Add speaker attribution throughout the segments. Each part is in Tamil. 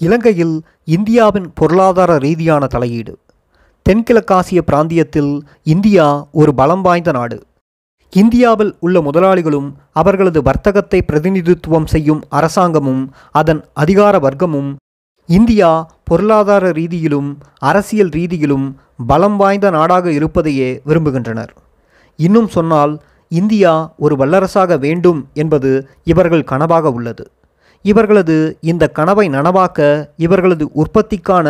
Speaker 1: இலங்கையில் இந்தியாவின் பொருளாதார ரீதியான தலையீடு. தென்கிழக்காசிய பிராந்தியத்தில் இந்தியா ஒரு பலம் வாய்ந்த நாடு. இந்தியாவில் உள்ள முதலாளிகளும் அவர்களது வர்த்தகத்தை பிரதிநிதித்துவம் செய்யும் அரசாங்கமும் அதன் அதிகார வர்க்கமும் இந்தியா பொருளாதார ரீதியிலும் அரசியல் ரீதியிலும் பலம் வாய்ந்த நாடாக இருப்பதையே விரும்புகின்றனர். இன்னும் சொன்னால் இந்தியா ஒரு வல்லரசாக வேண்டும் என்பது இவர்கள் கனவாக உள்ளது. இவர்களது இந்த கனவை நனவாக்க இவர்களது உற்பத்திக்கான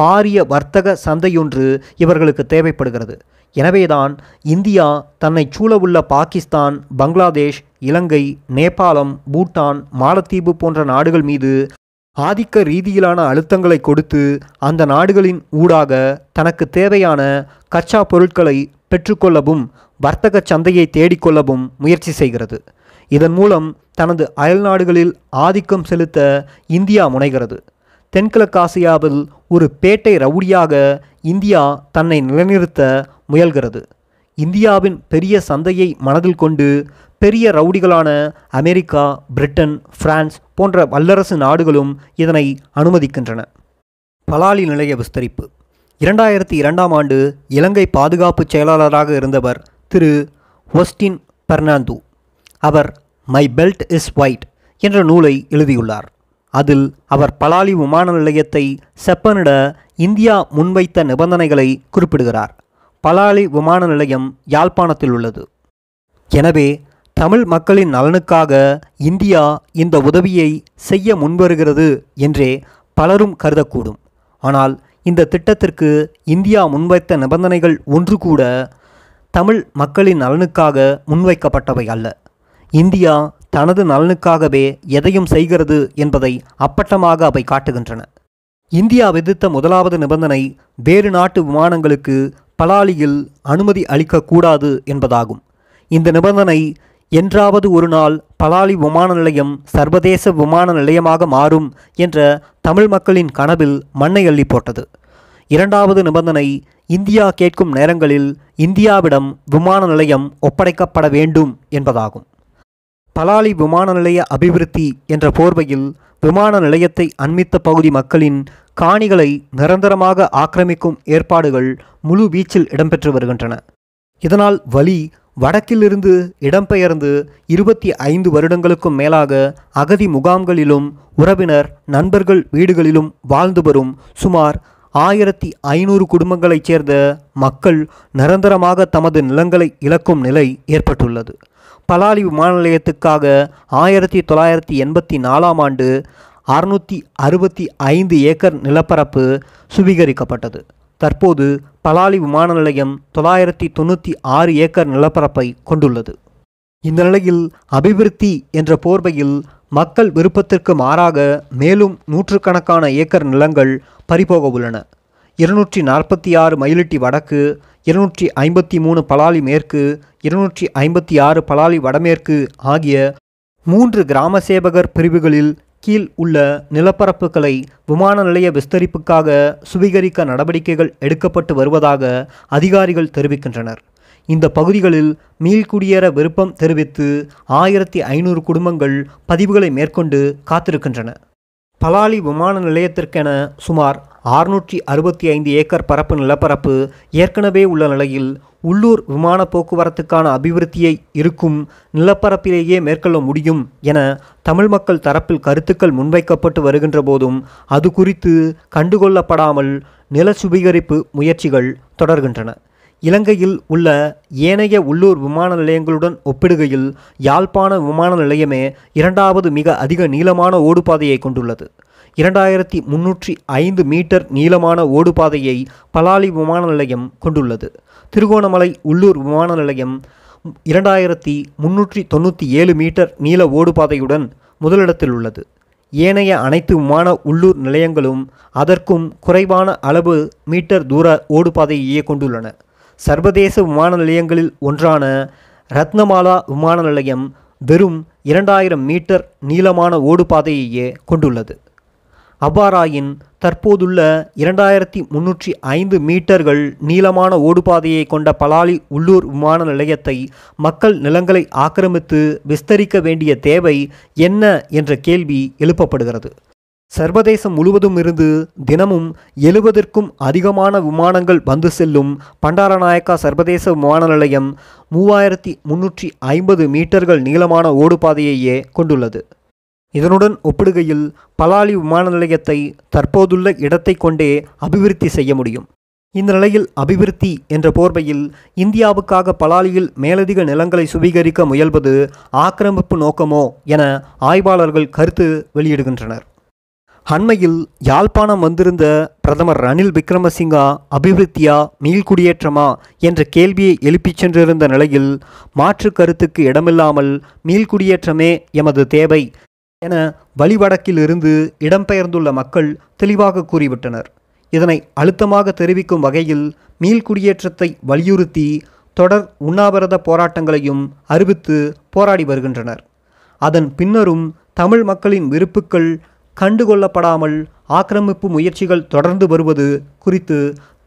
Speaker 1: பாரிய வர்த்தக சந்தையொன்று இவர்களுக்கு தேவைப்படுகிறது. எனவேதான் இந்தியா தன்னை சூழவுள்ள பாகிஸ்தான் பங்களாதேஷ் இலங்கை நேபாளம் பூட்டான் மாலத்தீவு போன்ற நாடுகள் மீது ஆதிக்க ரீதியிலான அழுத்தங்களை கொடுத்து அந்த நாடுகளின் ஊடாக தனக்கு தேவையான கச்சா பொருட்களை பெற்றுக்கொள்ளவும் வர்த்தக சந்தையை தேடிக்கொள்ளவும் முயற்சி செய்கிறது. இதன் மூலம் தனது அயல்நாடுகளில் ஆதிக்கம் செலுத்த இந்தியா முனைகிறது. தென்கிழக்காசியாவில் ஒரு பேட்டை ரவுடியாக இந்தியா தன்னை நிலைநிறுத்த முயல்கிறது. இந்தியாவின் பெரிய சந்தையை மனதில் கொண்டு பெரிய ரவுடிகளான அமெரிக்கா பிரிட்டன் பிரான்ஸ் போன்ற வல்லரசு நாடுகளும் இதனை அனுமதிக்கின்றன. பலாலி நிலைய விஸ்தரிப்பு. இரண்டாயிரத்தி இரண்டாம் ஆண்டு இலங்கை பாதுகாப்பு செயலாளராக இருந்தவர் திரு ஒஸ்டின் பெர்னாந்து. அவர் மை பெல்ட் இஸ் ஒயிட் என்ற நூலை எழுதியுள்ளார். அதில் அவர் பலாலி விமான நிலையத்தை செப்பனிட இந்தியா முன்வைத்த நிபந்தனைகளை குறிப்பிடுகிறார். பலாலி விமான நிலையம் யாழ்ப்பாணத்தில் உள்ளது. எனவே தமிழ் மக்களின் நலனுக்காக இந்தியா இந்த உதவியை செய்ய முன்வருகிறது என்றே பலரும் கருதக்கூடும். ஆனால் இந்த திட்டத்திற்கு இந்தியா முன்வைத்த நிபந்தனைகள் ஒன்று கூட தமிழ் மக்களின் நலனுக்காக முன்வைக்கப்பட்டவை அல்ல. இந்தியா தனது நலனுக்காகவே எதையும் செய்கிறது என்பதை அப்பட்டமாக அவை காட்டுகின்றன. இந்தியா விதித்த முதலாவது நிபந்தனை வேறு நாட்டு விமானங்களுக்கு பலாலியில் அனுமதி அளிக்கக்கூடாது என்பதாகும். இந்த நிபந்தனை என்றாவது ஒரு நாள் பலாலி விமான நிலையம் சர்வதேச விமான நிலையமாக மாறும் என்ற தமிழ் மக்களின் கனவில் மண்ணை அள்ளி போட்டது. இரண்டாவது நிபந்தனை இந்தியா கேட்கும் நேரங்களில் இந்தியாவிடம் விமான நிலையம் ஒப்படைக்கப்பட வேண்டும் என்பதாகும். பலாலி விமான நிலைய அபிவிருத்தி என்ற போர்வையில் விமான நிலையத்தை அண்மித்த பகுதி மக்களின் காணிகளை நிரந்தரமாக ஆக்கிரமிக்கும் ஏற்பாடுகள் முழு வீச்சில் இடம்பெற்று வருகின்றன. இதனால் வலி வடக்கிலிருந்து இடம்பெயர்ந்து இருபத்தி ஐந்து வருடங்களுக்கும் மேலாக அகதி முகாம்களிலும் உறவினர் நண்பர்கள் வீடுகளிலும் வாழ்ந்து வரும் சுமார் ஆயிரத்தி ஐநூறு குடும்பங்களைச் சேர்ந்த மக்கள் நிரந்தரமாக தமது நிலங்களை இழக்கும் நிலை ஏற்பட்டுள்ளது. பலாலி விமான நிலையத்துக்காக ஆயிரத்தி தொள்ளாயிரத்தி எண்பத்தி நாலாம் ஆண்டு அறுநூற்றி அறுபத்தி ஐந்து ஏக்கர் நிலப்பரப்பு சுவீகரிக்கப்பட்டது. தற்போது பலாலி விமான நிலையம் தொள்ளாயிரத்தி தொண்ணூற்றி ஆறு ஏக்கர் நிலப்பரப்பை கொண்டுள்ளது. இந்த நிலையில் அபிவிருத்தி என்ற போர்வையில் மக்கள் விருப்பத்திற்கு மாறாக மேலும் நூற்றுக்கணக்கான ஏக்கர் நிலங்கள் பறிபோக உள்ளன. இருநூற்றி நாற்பத்தி ஆறு மயிலிட்டி வடக்கு இருநூற்றி ஐம்பத்தி மூணு பலாலி மேற்கு இருநூற்றி ஐம்பத்தி ஆறு பலாலி வடமேற்கு ஆகிய மூன்று கிராம சேவகர் பிரிவுகளில் கீழ் உள்ள நிலப்பரப்புகளை விமான நிலைய விஸ்தரிப்புக்காக சுவீகரிக்க நடவடிக்கைகள் எடுக்கப்பட்டு வருவதாக அதிகாரிகள் தெரிவிக்கின்றனர். இந்த பகுதிகளில் மீள்குடியேற விருப்பம் தெரிவித்து ஆயிரத்தி ஐநூறு குடும்பங்கள் பதிவுகளை மேற்கொண்டு காத்திருக்கின்றன. பலாலி விமான நிலையத்திற்கென சுமார் ஆறுநூற்றி அறுபத்தி ஐந்து ஏக்கர் பரப்பு நிலப்பரப்பு ஏற்கனவே உள்ள நிலையில் உள்ளூர் விமான போக்குவரத்துக்கான அபிவிருத்தியை இருக்கும் நிலப்பரப்பிலேயே மேற்கொள்ள முடியும் என தமிழ் மக்கள் தரப்பில் கருத்துக்கள் முன்வைக்கப்பட்டு வருகின்ற போதும் அது குறித்து கண்டுகொள்ளப்படாமல் நில சுபீகரிப்பு முயற்சிகள் தொடர்கின்றன. இலங்கையில் உள்ள ஏனைய உள்ளூர் விமான நிலையங்களுடன் ஒப்பிடுகையில் யாழ்ப்பாண விமான நிலையமே இரண்டாவது மிக அதிக நீளமான ஓடுபாதையை கொண்டுள்ளது. இரண்டாயிரத்தி முன்னூற்றி ஐந்து மீட்டர் நீளமான ஓடுபாதையை பலாலி விமான நிலையம் கொண்டுள்ளது. திருகோணமலை உள்ளூர் விமான நிலையம் இரண்டாயிரத்தி முன்னூற்றி தொண்ணூற்றி ஏழு மீட்டர் நீள ஓடுபாதையுடன் முதலிடத்தில் உள்ளது. ஏனைய அனைத்து விமான உள்ளூர் நிலையங்களும் அதற்கும் குறைவான அளவு மீட்டர் தூர ஓடுபாதையையே கொண்டுள்ளன. சர்வதேச விமான நிலையங்களில் ஒன்றான ரத்னமாலா விமான நிலையம் வெறும் இரண்டாயிரம் மீட்டர் நீளமான ஓடுபாதையையே கொண்டுள்ளது. அவ்வாறாயின் தற்போதுள்ள இரண்டாயிரத்தி முன்னூற்றி ஐந்து மீட்டர்கள் நீளமான ஓடுபாதையை கொண்ட பலாலி உள்ளூர் விமான நிலையத்தை மக்கள் நிலங்களை ஆக்கிரமித்து விஸ்தரிக்க வேண்டிய தேவை என்ன என்ற கேள்வி எழுப்பப்படுகிறது. சர்வதேசம் முழுவதும் இருந்து தினமும் எழுபதற்கும் அதிகமான விமானங்கள் வந்து செல்லும் பண்டாரநாயக்கா சர்வதேச விமான நிலையம் மூவாயிரத்தி முன்னூற்றி ஐம்பது மீட்டர்கள் நீளமான ஓடுபாதையையே கொண்டுள்ளது. இதனுடன் ஒப்பிடுகையில் பலாலி விமான நிலையத்தை தற்போதுள்ள இடத்தை கொண்டே அபிவிருத்தி செய்ய முடியும். இந்த நிலையில் அபிவிருத்தி என்ற போர்வையில் இந்தியாவுக்காக பலாலியில் மேலதிக நிலங்களை சுவீகரிக்க முயல்வது ஆக்கிரமிப்பு நோக்கமோ என ஆய்வாளர்கள் கருத்து வெளியிடுகின்றனர். அண்மையில் யாழ்ப்பாணம் வந்திருந்த பிரதமர் ரணில் விக்ரமசிங்கா அபிவிருத்தியா மீள்குடியேற்றமா என்ற கேள்வியை எழுப்பிச் சென்றிருந்த நிலையில் மாற்று கருத்துக்கு இடமில்லாமல் மீள்குடியேற்றமே எமது தேவை என வழிவடக்கில் இருந்து இடம்பெயர்ந்துள்ள மக்கள் தெளிவாக கூறிவிட்டனர். இதனை அழுத்தமாக தெரிவிக்கும் வகையில் மீள்குடியேற்றத்தை வலியுறுத்தி தொடர் உண்ணாவிரத போராட்டங்களையும் அறிவித்து போராடி வருகின்றனர். அதன் பின்னரும் தமிழ் மக்களின் விருப்புக்கள் கண்டுகொள்ளப்படாமல் ஆக்கிரமிப்பு முயற்சிகள் தொடர்ந்து வருவது குறித்து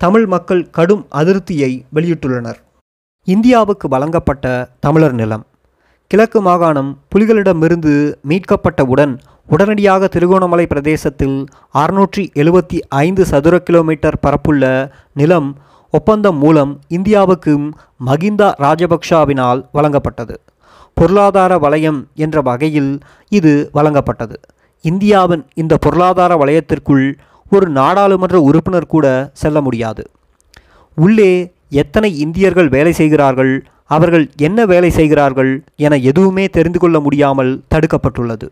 Speaker 1: தமிழ் மக்கள் கடும் அதிருப்தியை வெளியிட்டுள்ளனர். இந்தியாவுக்கு வழங்கப்பட்ட தமிழர் நிலம். கிழக்கு மாகாணம் புலிகளிடமிருந்து மீட்கப்பட்டவுடன் உடனடியாக திருகோணமலை பிரதேசத்தில் அறுநூற்றி எழுபத்தி ஐந்து சதுர கிலோமீட்டர் பரப்புள்ள நிலம் ஒப்பந்தம் மூலம் இந்தியாவுக்கும் மகிந்தா ராஜபக்ஷாவினால் வழங்கப்பட்டது. பொருளாதார வலயம் என்ற வகையில் இது வழங்கப்பட்டது. இந்தியாவின் இந்த பொருளாதார வலயத்திற்குள் ஒரு நாடாளுமன்ற உறுப்பினர் கூட செல்ல முடியாது. உள்ளே எத்தனை இந்தியர்கள் வேலை செய்கிறார்கள்? அவர்கள் என்ன வேலை செய்கிறார்கள் என எதுவுமே தெரிந்து கொள்ள முடியாமல் தடுக்கப்பட்டுள்ளது.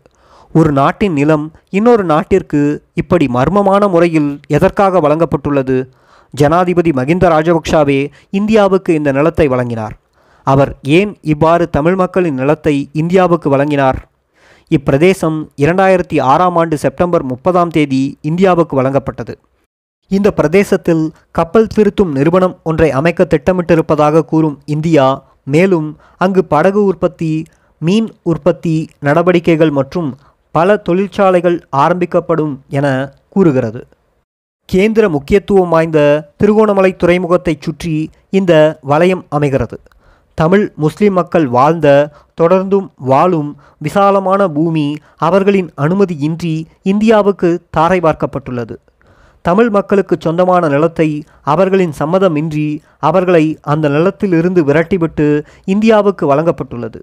Speaker 1: ஒரு நாட்டின் நிலம் இன்னொரு நாட்டிற்கு இப்படி மர்மமான முறையில் எதற்காக வழங்கப்பட்டுள்ளது? ஜனாதிபதி மகிந்த ராஜபக்ஷாவே இந்தியாவுக்கு இந்த நிலத்தை வழங்கினார். அவர் ஏன் இவ்வாறு தமிழ் மக்களின் நிலத்தை இந்தியாவுக்கு வழங்கினார்? இப்பிரதேசம் இரண்டாயிரத்தி ஆறாம் ஆண்டு செப்டம்பர் முப்பதாம் தேதி இந்தியாவுக்கு வழங்கப்பட்டது. இந்த பிரதேசத்தில் கப்பல் திருத்தும் நிறுவனம் ஒன்றை அமைக்க திட்டமிட்டிருப்பதாக கூறும் இந்தியா மேலும் அங்கு படகு உற்பத்தி மீன் உற்பத்தி நடவடிக்கைகள் மற்றும் பல தொழிற்சாலைகள் ஆரம்பிக்கப்படும் என கூறுகிறது. கேந்திர முக்கியத்துவம் வாய்ந்த திருகோணமலை துறைமுகத்தைச் சுற்றி இந்த வலயம் அமைகிறது. தமிழ் முஸ்லிம் மக்கள் வாழ்ந்த தொடர்ந்தும் வாழும் விசாலமான பூமி அவர்களின் அனுமதியின்றி இந்தியாவுக்கு தாரை பார்க்கப்பட்டுள்ளது தமிழ் மக்களுக்கு சொந்தமான நிலத்தை அவர்களின் சம்மதமின்றி அவர்களை அந்த நிலத்திலிருந்து விரட்டிவிட்டு இந்தியாவுக்கு வழங்கப்பட்டுள்ளது.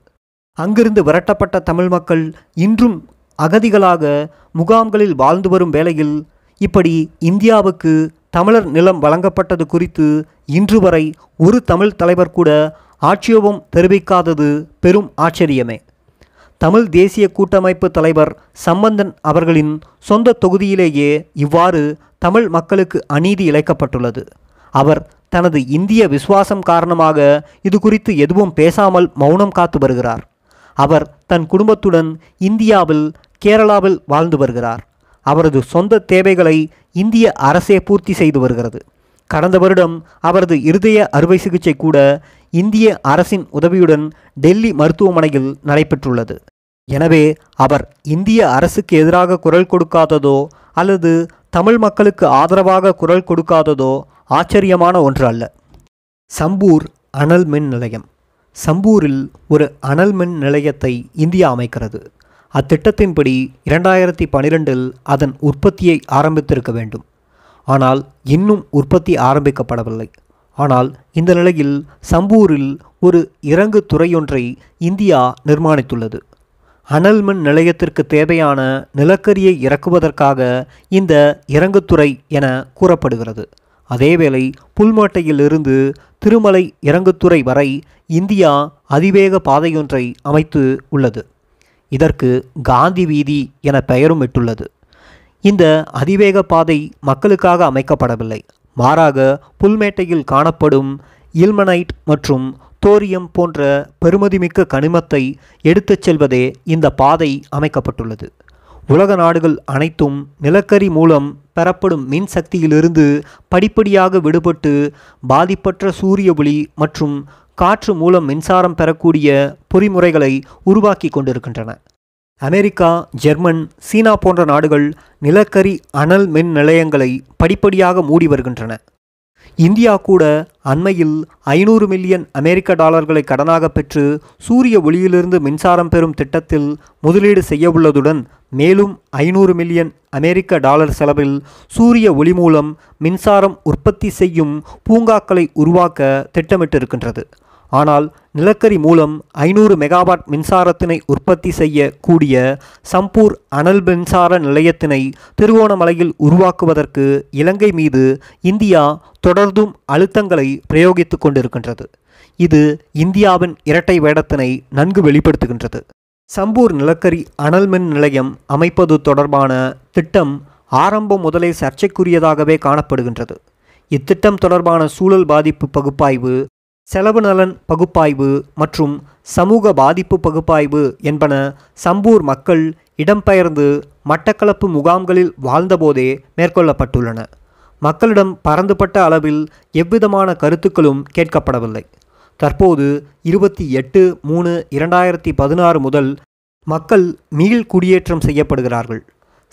Speaker 1: அங்கிருந்து விரட்டப்பட்ட தமிழ் மக்கள் இன்றும் அகதிகளாக முகாம்களில் வாழ்ந்து வரும் வேளையில் இப்படி இந்தியாவுக்கு தமிழர் நிலம் வழங்கப்பட்டது குறித்து இன்று வரை ஒரு தமிழ் தலைவர் கூட ஆட்சேபம் தெரிவிக்காதது பெரும் ஆச்சரியமே. தமிழ் தேசிய கூட்டமைப்பு தலைவர் சம்பந்தன் அவர்களின் சொந்த தொகுதியிலேயே இவ்வாறு தமிழ் மக்களுக்கு அநீதி இழைக்கப்பட்டுள்ளது. அவர் தனது இந்திய விசுவாசம் காரணமாக இது குறித்து எதுவும் பேசாமல் மௌனம் காத்து வருகிறார். அவர் தன் குடும்பத்துடன் இந்தியாவில் கேரளாவில் வாழ்ந்து வருகிறார். அவரது சொந்த தேவைகளை இந்திய அரசே பூர்த்தி செய்து வருகிறது. கடந்த வருடம் அவரது இருதய அறுவை சிகிச்சை கூட இந்திய அரசின் உதவியுடன் டெல்லி மருத்துவமனையில் நடைபெற்றுள்ளது. எனவே அவர் இந்திய அரசுக்கு எதிராக குரல் கொடுக்காததோ அல்லது தமிழ் மக்களுக்கு ஆதரவாக குரல் கொடுக்காததோ ஆச்சரியமான ஒன்று அல்ல. சம்பூர் அனல் மின் நிலையம். சம்பூரில் ஒரு அனல் மின் நிலையத்தை இந்தியா அமைக்கிறது. அத்திட்டத்தின்படி இரண்டாயிரத்தி பனிரெண்டில் அதன் உற்பத்தியை ஆரம்பித்திருக்க வேண்டும். ஆனால் இன்னும் உற்பத்தி ஆரம்பிக்கப்படவில்லை. ஆனால் இந்த நிலையில் சம்பூரில் ஒரு இறங்கு துறையொன்றை இந்தியா நிர்மாணித்துள்ளது. அனல் மின் நிலையத்திற்கு தேவையான நிலக்கரியை இறக்குவதற்காக இந்த இறங்குத்துறை என கூறப்படுகிறது. அதேவேளை புல்மாட்டையிலிருந்து திருமலை இறங்குத்துறை வரை இந்தியா அதிவேக பாதையொன்றை அமைத்து உள்ளது. இதற்கு காந்தி வீதி என பெயரும் இட்டுள்ளது. இந்த அதிவேக பாதை மக்களுக்காக அமைக்கப்படவில்லை. மாறாக புல்மேட்டையில் காணப்படும் இல்மனைட் மற்றும் தோரியம் போன்ற பெறுமதிமிக்க கனிமத்தை எடுத்துச் செல்வதே இந்த பாதை அமைக்கப்பட்டுள்ளது. உலக நாடுகள் அனைத்தும் நிலக்கரி மூலம் பெறப்படும் மின் சக்தியிலிருந்து படிப்படியாக விடுபட்டு பாதிப்பற்ற சூரிய ஒளி மற்றும் காற்று மூலம் மின்சாரம் பெறக்கூடிய பொறிமுறைகளை உருவாக்கி கொண்டிருக்கின்றன. அமெரிக்கா ஜெர்மன் சீனா போன்ற நாடுகள் நிலக்கரி அனல் மின் நிலையங்களை படிப்படியாக மூடி வருகின்றன. இந்தியா கூட அண்மையில் ஐநூறு மில்லியன் அமெரிக்க டாலர்களை கடனாக பெற்று சூரிய ஒளியிலிருந்து மின்சாரம் பெறும் திட்டத்தில் முதலீடு செய்யவுள்ளதுடன் மேலும் ஐநூறு மில்லியன் அமெரிக்க டாலர் செலவில் சூரிய ஒளி மூலம் மின்சாரம் உற்பத்தி செய்யும் பூங்காக்களை உருவாக்க திட்டமிட்டிருக்கின்றது. ஆனால் நிலக்கரி மூலம் ஐநூறு மெகாவாட் மின்சாரத்தினை உற்பத்தி செய்ய கூடிய சம்பூர் அனல் மின்சார நிலையத்தினை திருவோணமலையில் உருவாக்குவதற்கு இலங்கை மீது இந்தியா தொடர்ந்தும் அழுத்தங்களை பிரயோகித்து கொண்டிருக்கின்றது. இது இந்தியாவின் இரட்டை வேடத்தினை நன்கு வெளிப்படுத்துகின்றது. சம்பூர் நிலக்கரி அனல் மின் நிலையம் அமைப்பது தொடர்பான திட்டம் ஆரம்பம் முதலே சர்ச்சைக்குரியதாகவே காணப்படுகின்றது. இத்திட்டம் தொடர்பான சூழல் பாதிப்பு பகுப்பாய்வு செலவு நலன் பகுப்பாய்வு மற்றும் சமூக பாதிப்பு பகுப்பாய்வு என்பன சம்பூர் மக்கள் இடம்பெயர்ந்து மட்டக்களப்பு முகாம்களில் வாழ்ந்தபோதே மேற்கொள்ளப்பட்டுள்ளன. மக்களிடம் பறந்துபட்ட அளவில் எவ்விதமான கருத்துக்களும் கேட்கப்படவில்லை. தற்போது இருபத்தி எட்டு மூணு இரண்டாயிரத்தி பதினாறு முதல் மக்கள் மீள் குடியேற்றம் செய்யப்படுகிறார்கள்.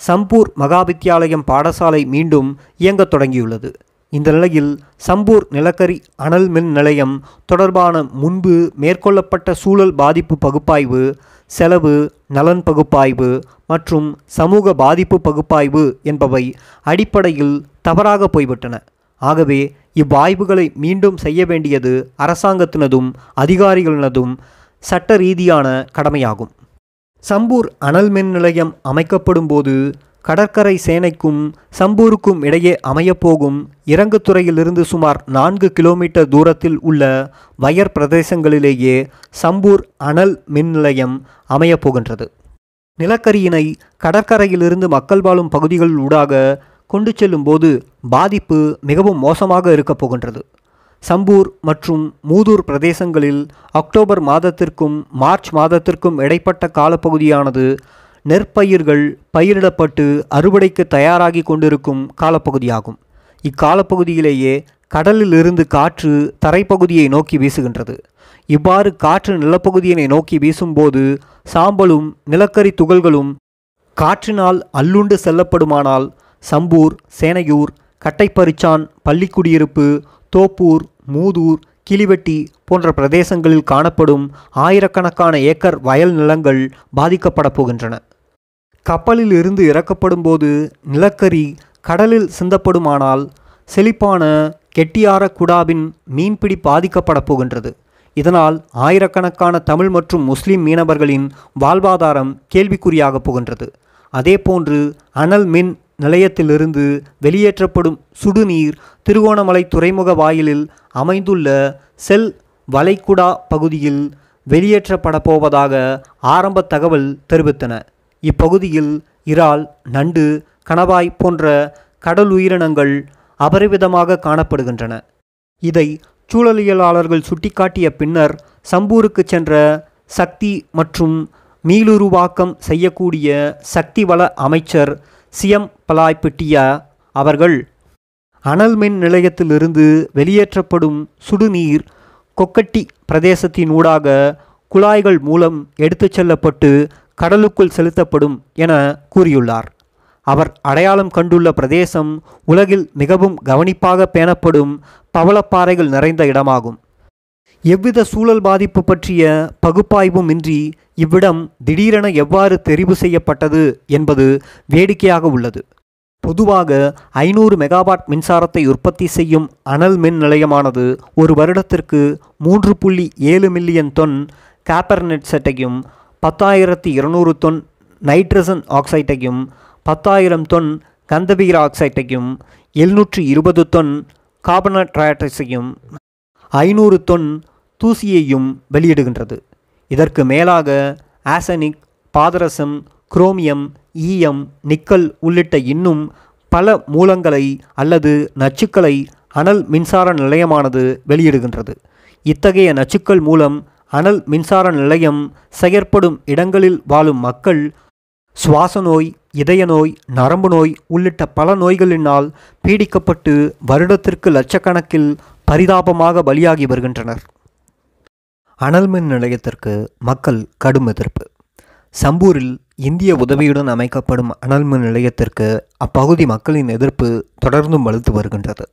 Speaker 1: சம்பூர் மகாவித்தியாலயம் பாடசாலை மீண்டும் இயங்கத் தொடங்கியுள்ளது. இந்த நிலையில் சம்பூர் நிலக்கரி அனல் மின் நிலையம் தொடர்பான முன்பு மேற்கொள்ளப்பட்ட சூழல் பாதிப்பு பகுப்பாய்வு செலவு நலன் பகுப்பாய்வு மற்றும் சமூக பாதிப்பு பகுப்பாய்வு என்பவை அடிப்படையில் தவறாக போய்விட்டன. ஆகவே இவ்வாய்வுகளை மீண்டும் செய்ய வேண்டியது அரசாங்கத்தினதும் அதிகாரிகளினதும் சட்ட ரீதியான கடமையாகும். சம்பூர் அனல் மின் நிலையம் அமைக்கப்படும் போது கடற்கரை சேனைக்கும் சம்பூருக்கும் இடையே அமையப்போகும் இறங்குத்துறையிலிருந்து சுமார் நான்கு கிலோமீட்டர் தூரத்தில் உள்ள வயர் பிரதேசங்களிலேயே சம்பூர் அனல் மின் நிலையம் அமையப்போகின்றது. நிலக்கரியினை கடற்கரையிலிருந்து மக்கள் வாழும் பகுதிகள் ஊடாக கொண்டு செல்லும் போது பாதிப்பு மிகவும் மோசமாக இருக்கப் போகின்றது. சம்பூர் மற்றும் மூதூர் பிரதேசங்களில் அக்டோபர் மாதத்திற்கும் மார்ச் மாதத்திற்கும் இடைப்பட்ட காலப்பகுதியானது நெற்பயிர்கள் பயிரிடப்பட்டு அறுவடைக்கு தயாராகி கொண்டிருக்கும் காலப்பகுதியாகும். இக்காலப்பகுதியிலேயே கடலிலிருந்து காற்று தரைப்பகுதியை நோக்கி வீசுகின்றது. இவ்வாறு காற்று நிலப்பகுதியினை நோக்கி வீசும்போது சாம்பலும் நிலக்கரி துகள்களும் காற்றினால் அல்லுண்டு செல்லப்படுமானால் சம்பூர் சேனையூர் கட்டைப்பரிச்சான் பள்ளிக்குடியிருப்பு தோப்பூர் மூதூர் கிளிவெட்டி போன்ற பிரதேசங்களில் காணப்படும் ஆயிரக்கணக்கான ஏக்கர் வயல் நிலங்கள் பாதிக்கப்படப் போகின்றன. கப்பலில் இருந்து இறக்கப்படும் போது நிலக்கரி கடலில் சிந்தப்படுமானால் செழிப்பான கெட்டியார குடாவின் மீன்பிடி பாதிக்கப்பட போகின்றது. இதனால் ஆயிரக்கணக்கான தமிழ் மற்றும் முஸ்லிம் மீனவர்களின் வாழ்வாதாரம் கேள்விக்குறியாகப் போகின்றது. அதேபோன்று அனல் மின் நிலையத்திலிருந்து வெளியேற்றப்படும் சுடுநீர் திருகோணமலை துறைமுக வாயிலில் அமைந்துள்ள செல் வளைகுடா பகுதியில் வெளியேற்றப்படப் போவதாக ஆரம்ப தகவல் தெரிவித்தன. இப்பகுதியில் இறால் நண்டு கணவாய் போன்ற கடல் உயிரினங்கள் அபரிவிதமாக காணப்படுகின்றன. இதை சூழலியலாளர்கள் சுட்டிக்காட்டிய பின்னர் சம்பூருக்கு சென்ற சக்தி மற்றும் மீளுருவாக்கம் செய்யக்கூடிய சக்தி வள அமைச்சர் சிஎம் பலாய்பிட்டியா அவர்கள் அனல் மின் நிலையத்திலிருந்து வெளியேற்றப்படும் சுடுநீர் கொக்கட்டி பிரதேசத்தினூடாக குழாய்கள் மூலம் எடுத்துச் செல்லப்பட்டு கடலுக்குள் செலுத்தப்படும் என கூறியுள்ளார். அவர் அடையாளம் கண்டுள்ள பிரதேசம் உலகில் மிகவும் கவனிப்பாக பேணப்படும் பவளப்பாறைகள் நிறைந்த இடமாகும். எவ்வித சூழல் பாதிப்பு பற்றிய பகுப்பாய்வும் இன்றி இவ்விடம் திடீரென எவ்வாறு தெரிவு செய்யப்பட்டது என்பது வேடிக்கையாக உள்ளது. பொதுவாக ஐநூறு மெகாவாட் மின்சாரத்தை உற்பத்தி செய்யும் அனல் மின் நிலையமானது ஒரு வருடத்திற்கு மூன்று புள்ளி ஏழு மில்லியன் தொன் காப்பர்நெட் செட்டையும் பத்தாயிரத்தி இருநூறு தொன் நைட்ரசன் ஆக்சைட்டையும் பத்தாயிரம் தொன் கந்தபீர ஆக்சைட்டையும் எழுநூற்றி இருபது தொன் கார்பனட்ரைட்டையும் ஐநூறு தொன் தூசியையும் வெளியிடுகின்றது. இதற்கு மேலாக ஆசனிக் பாதரசம் குரோமியம் ஈயம் நிக்கல் உள்ளிட்ட இன்னும் பல மூலங்களை அல்லது நச்சுக்களை அனல் மின்சார நிலையமானது வெளியிடுகின்றது. இத்தகைய நச்சுக்கள் மூலம் அனல் மின்சார நிலையம் செயற்படும் இடங்களில் வாழும் மக்கள் சுவாச நோய் இதய நோய் நரம்பு நோய் உள்ளிட்ட பல நோய்களினால் பீடிக்கப்பட்டு வருடத்திற்கு லட்சக்கணக்கில் பரிதாபமாக பலியாகி வருகின்றனர். அனல் மின் நிலையத்திற்கு மக்கள் கடும் எதிர்ப்பு. சம்பூரில் இந்திய உதவியுடன் அமைக்கப்படும் அனல் மின் நிலையத்திற்கு அப்பகுதி மக்களின் எதிர்ப்பு தொடர்ந்தும் வலுத்து வருகின்றது.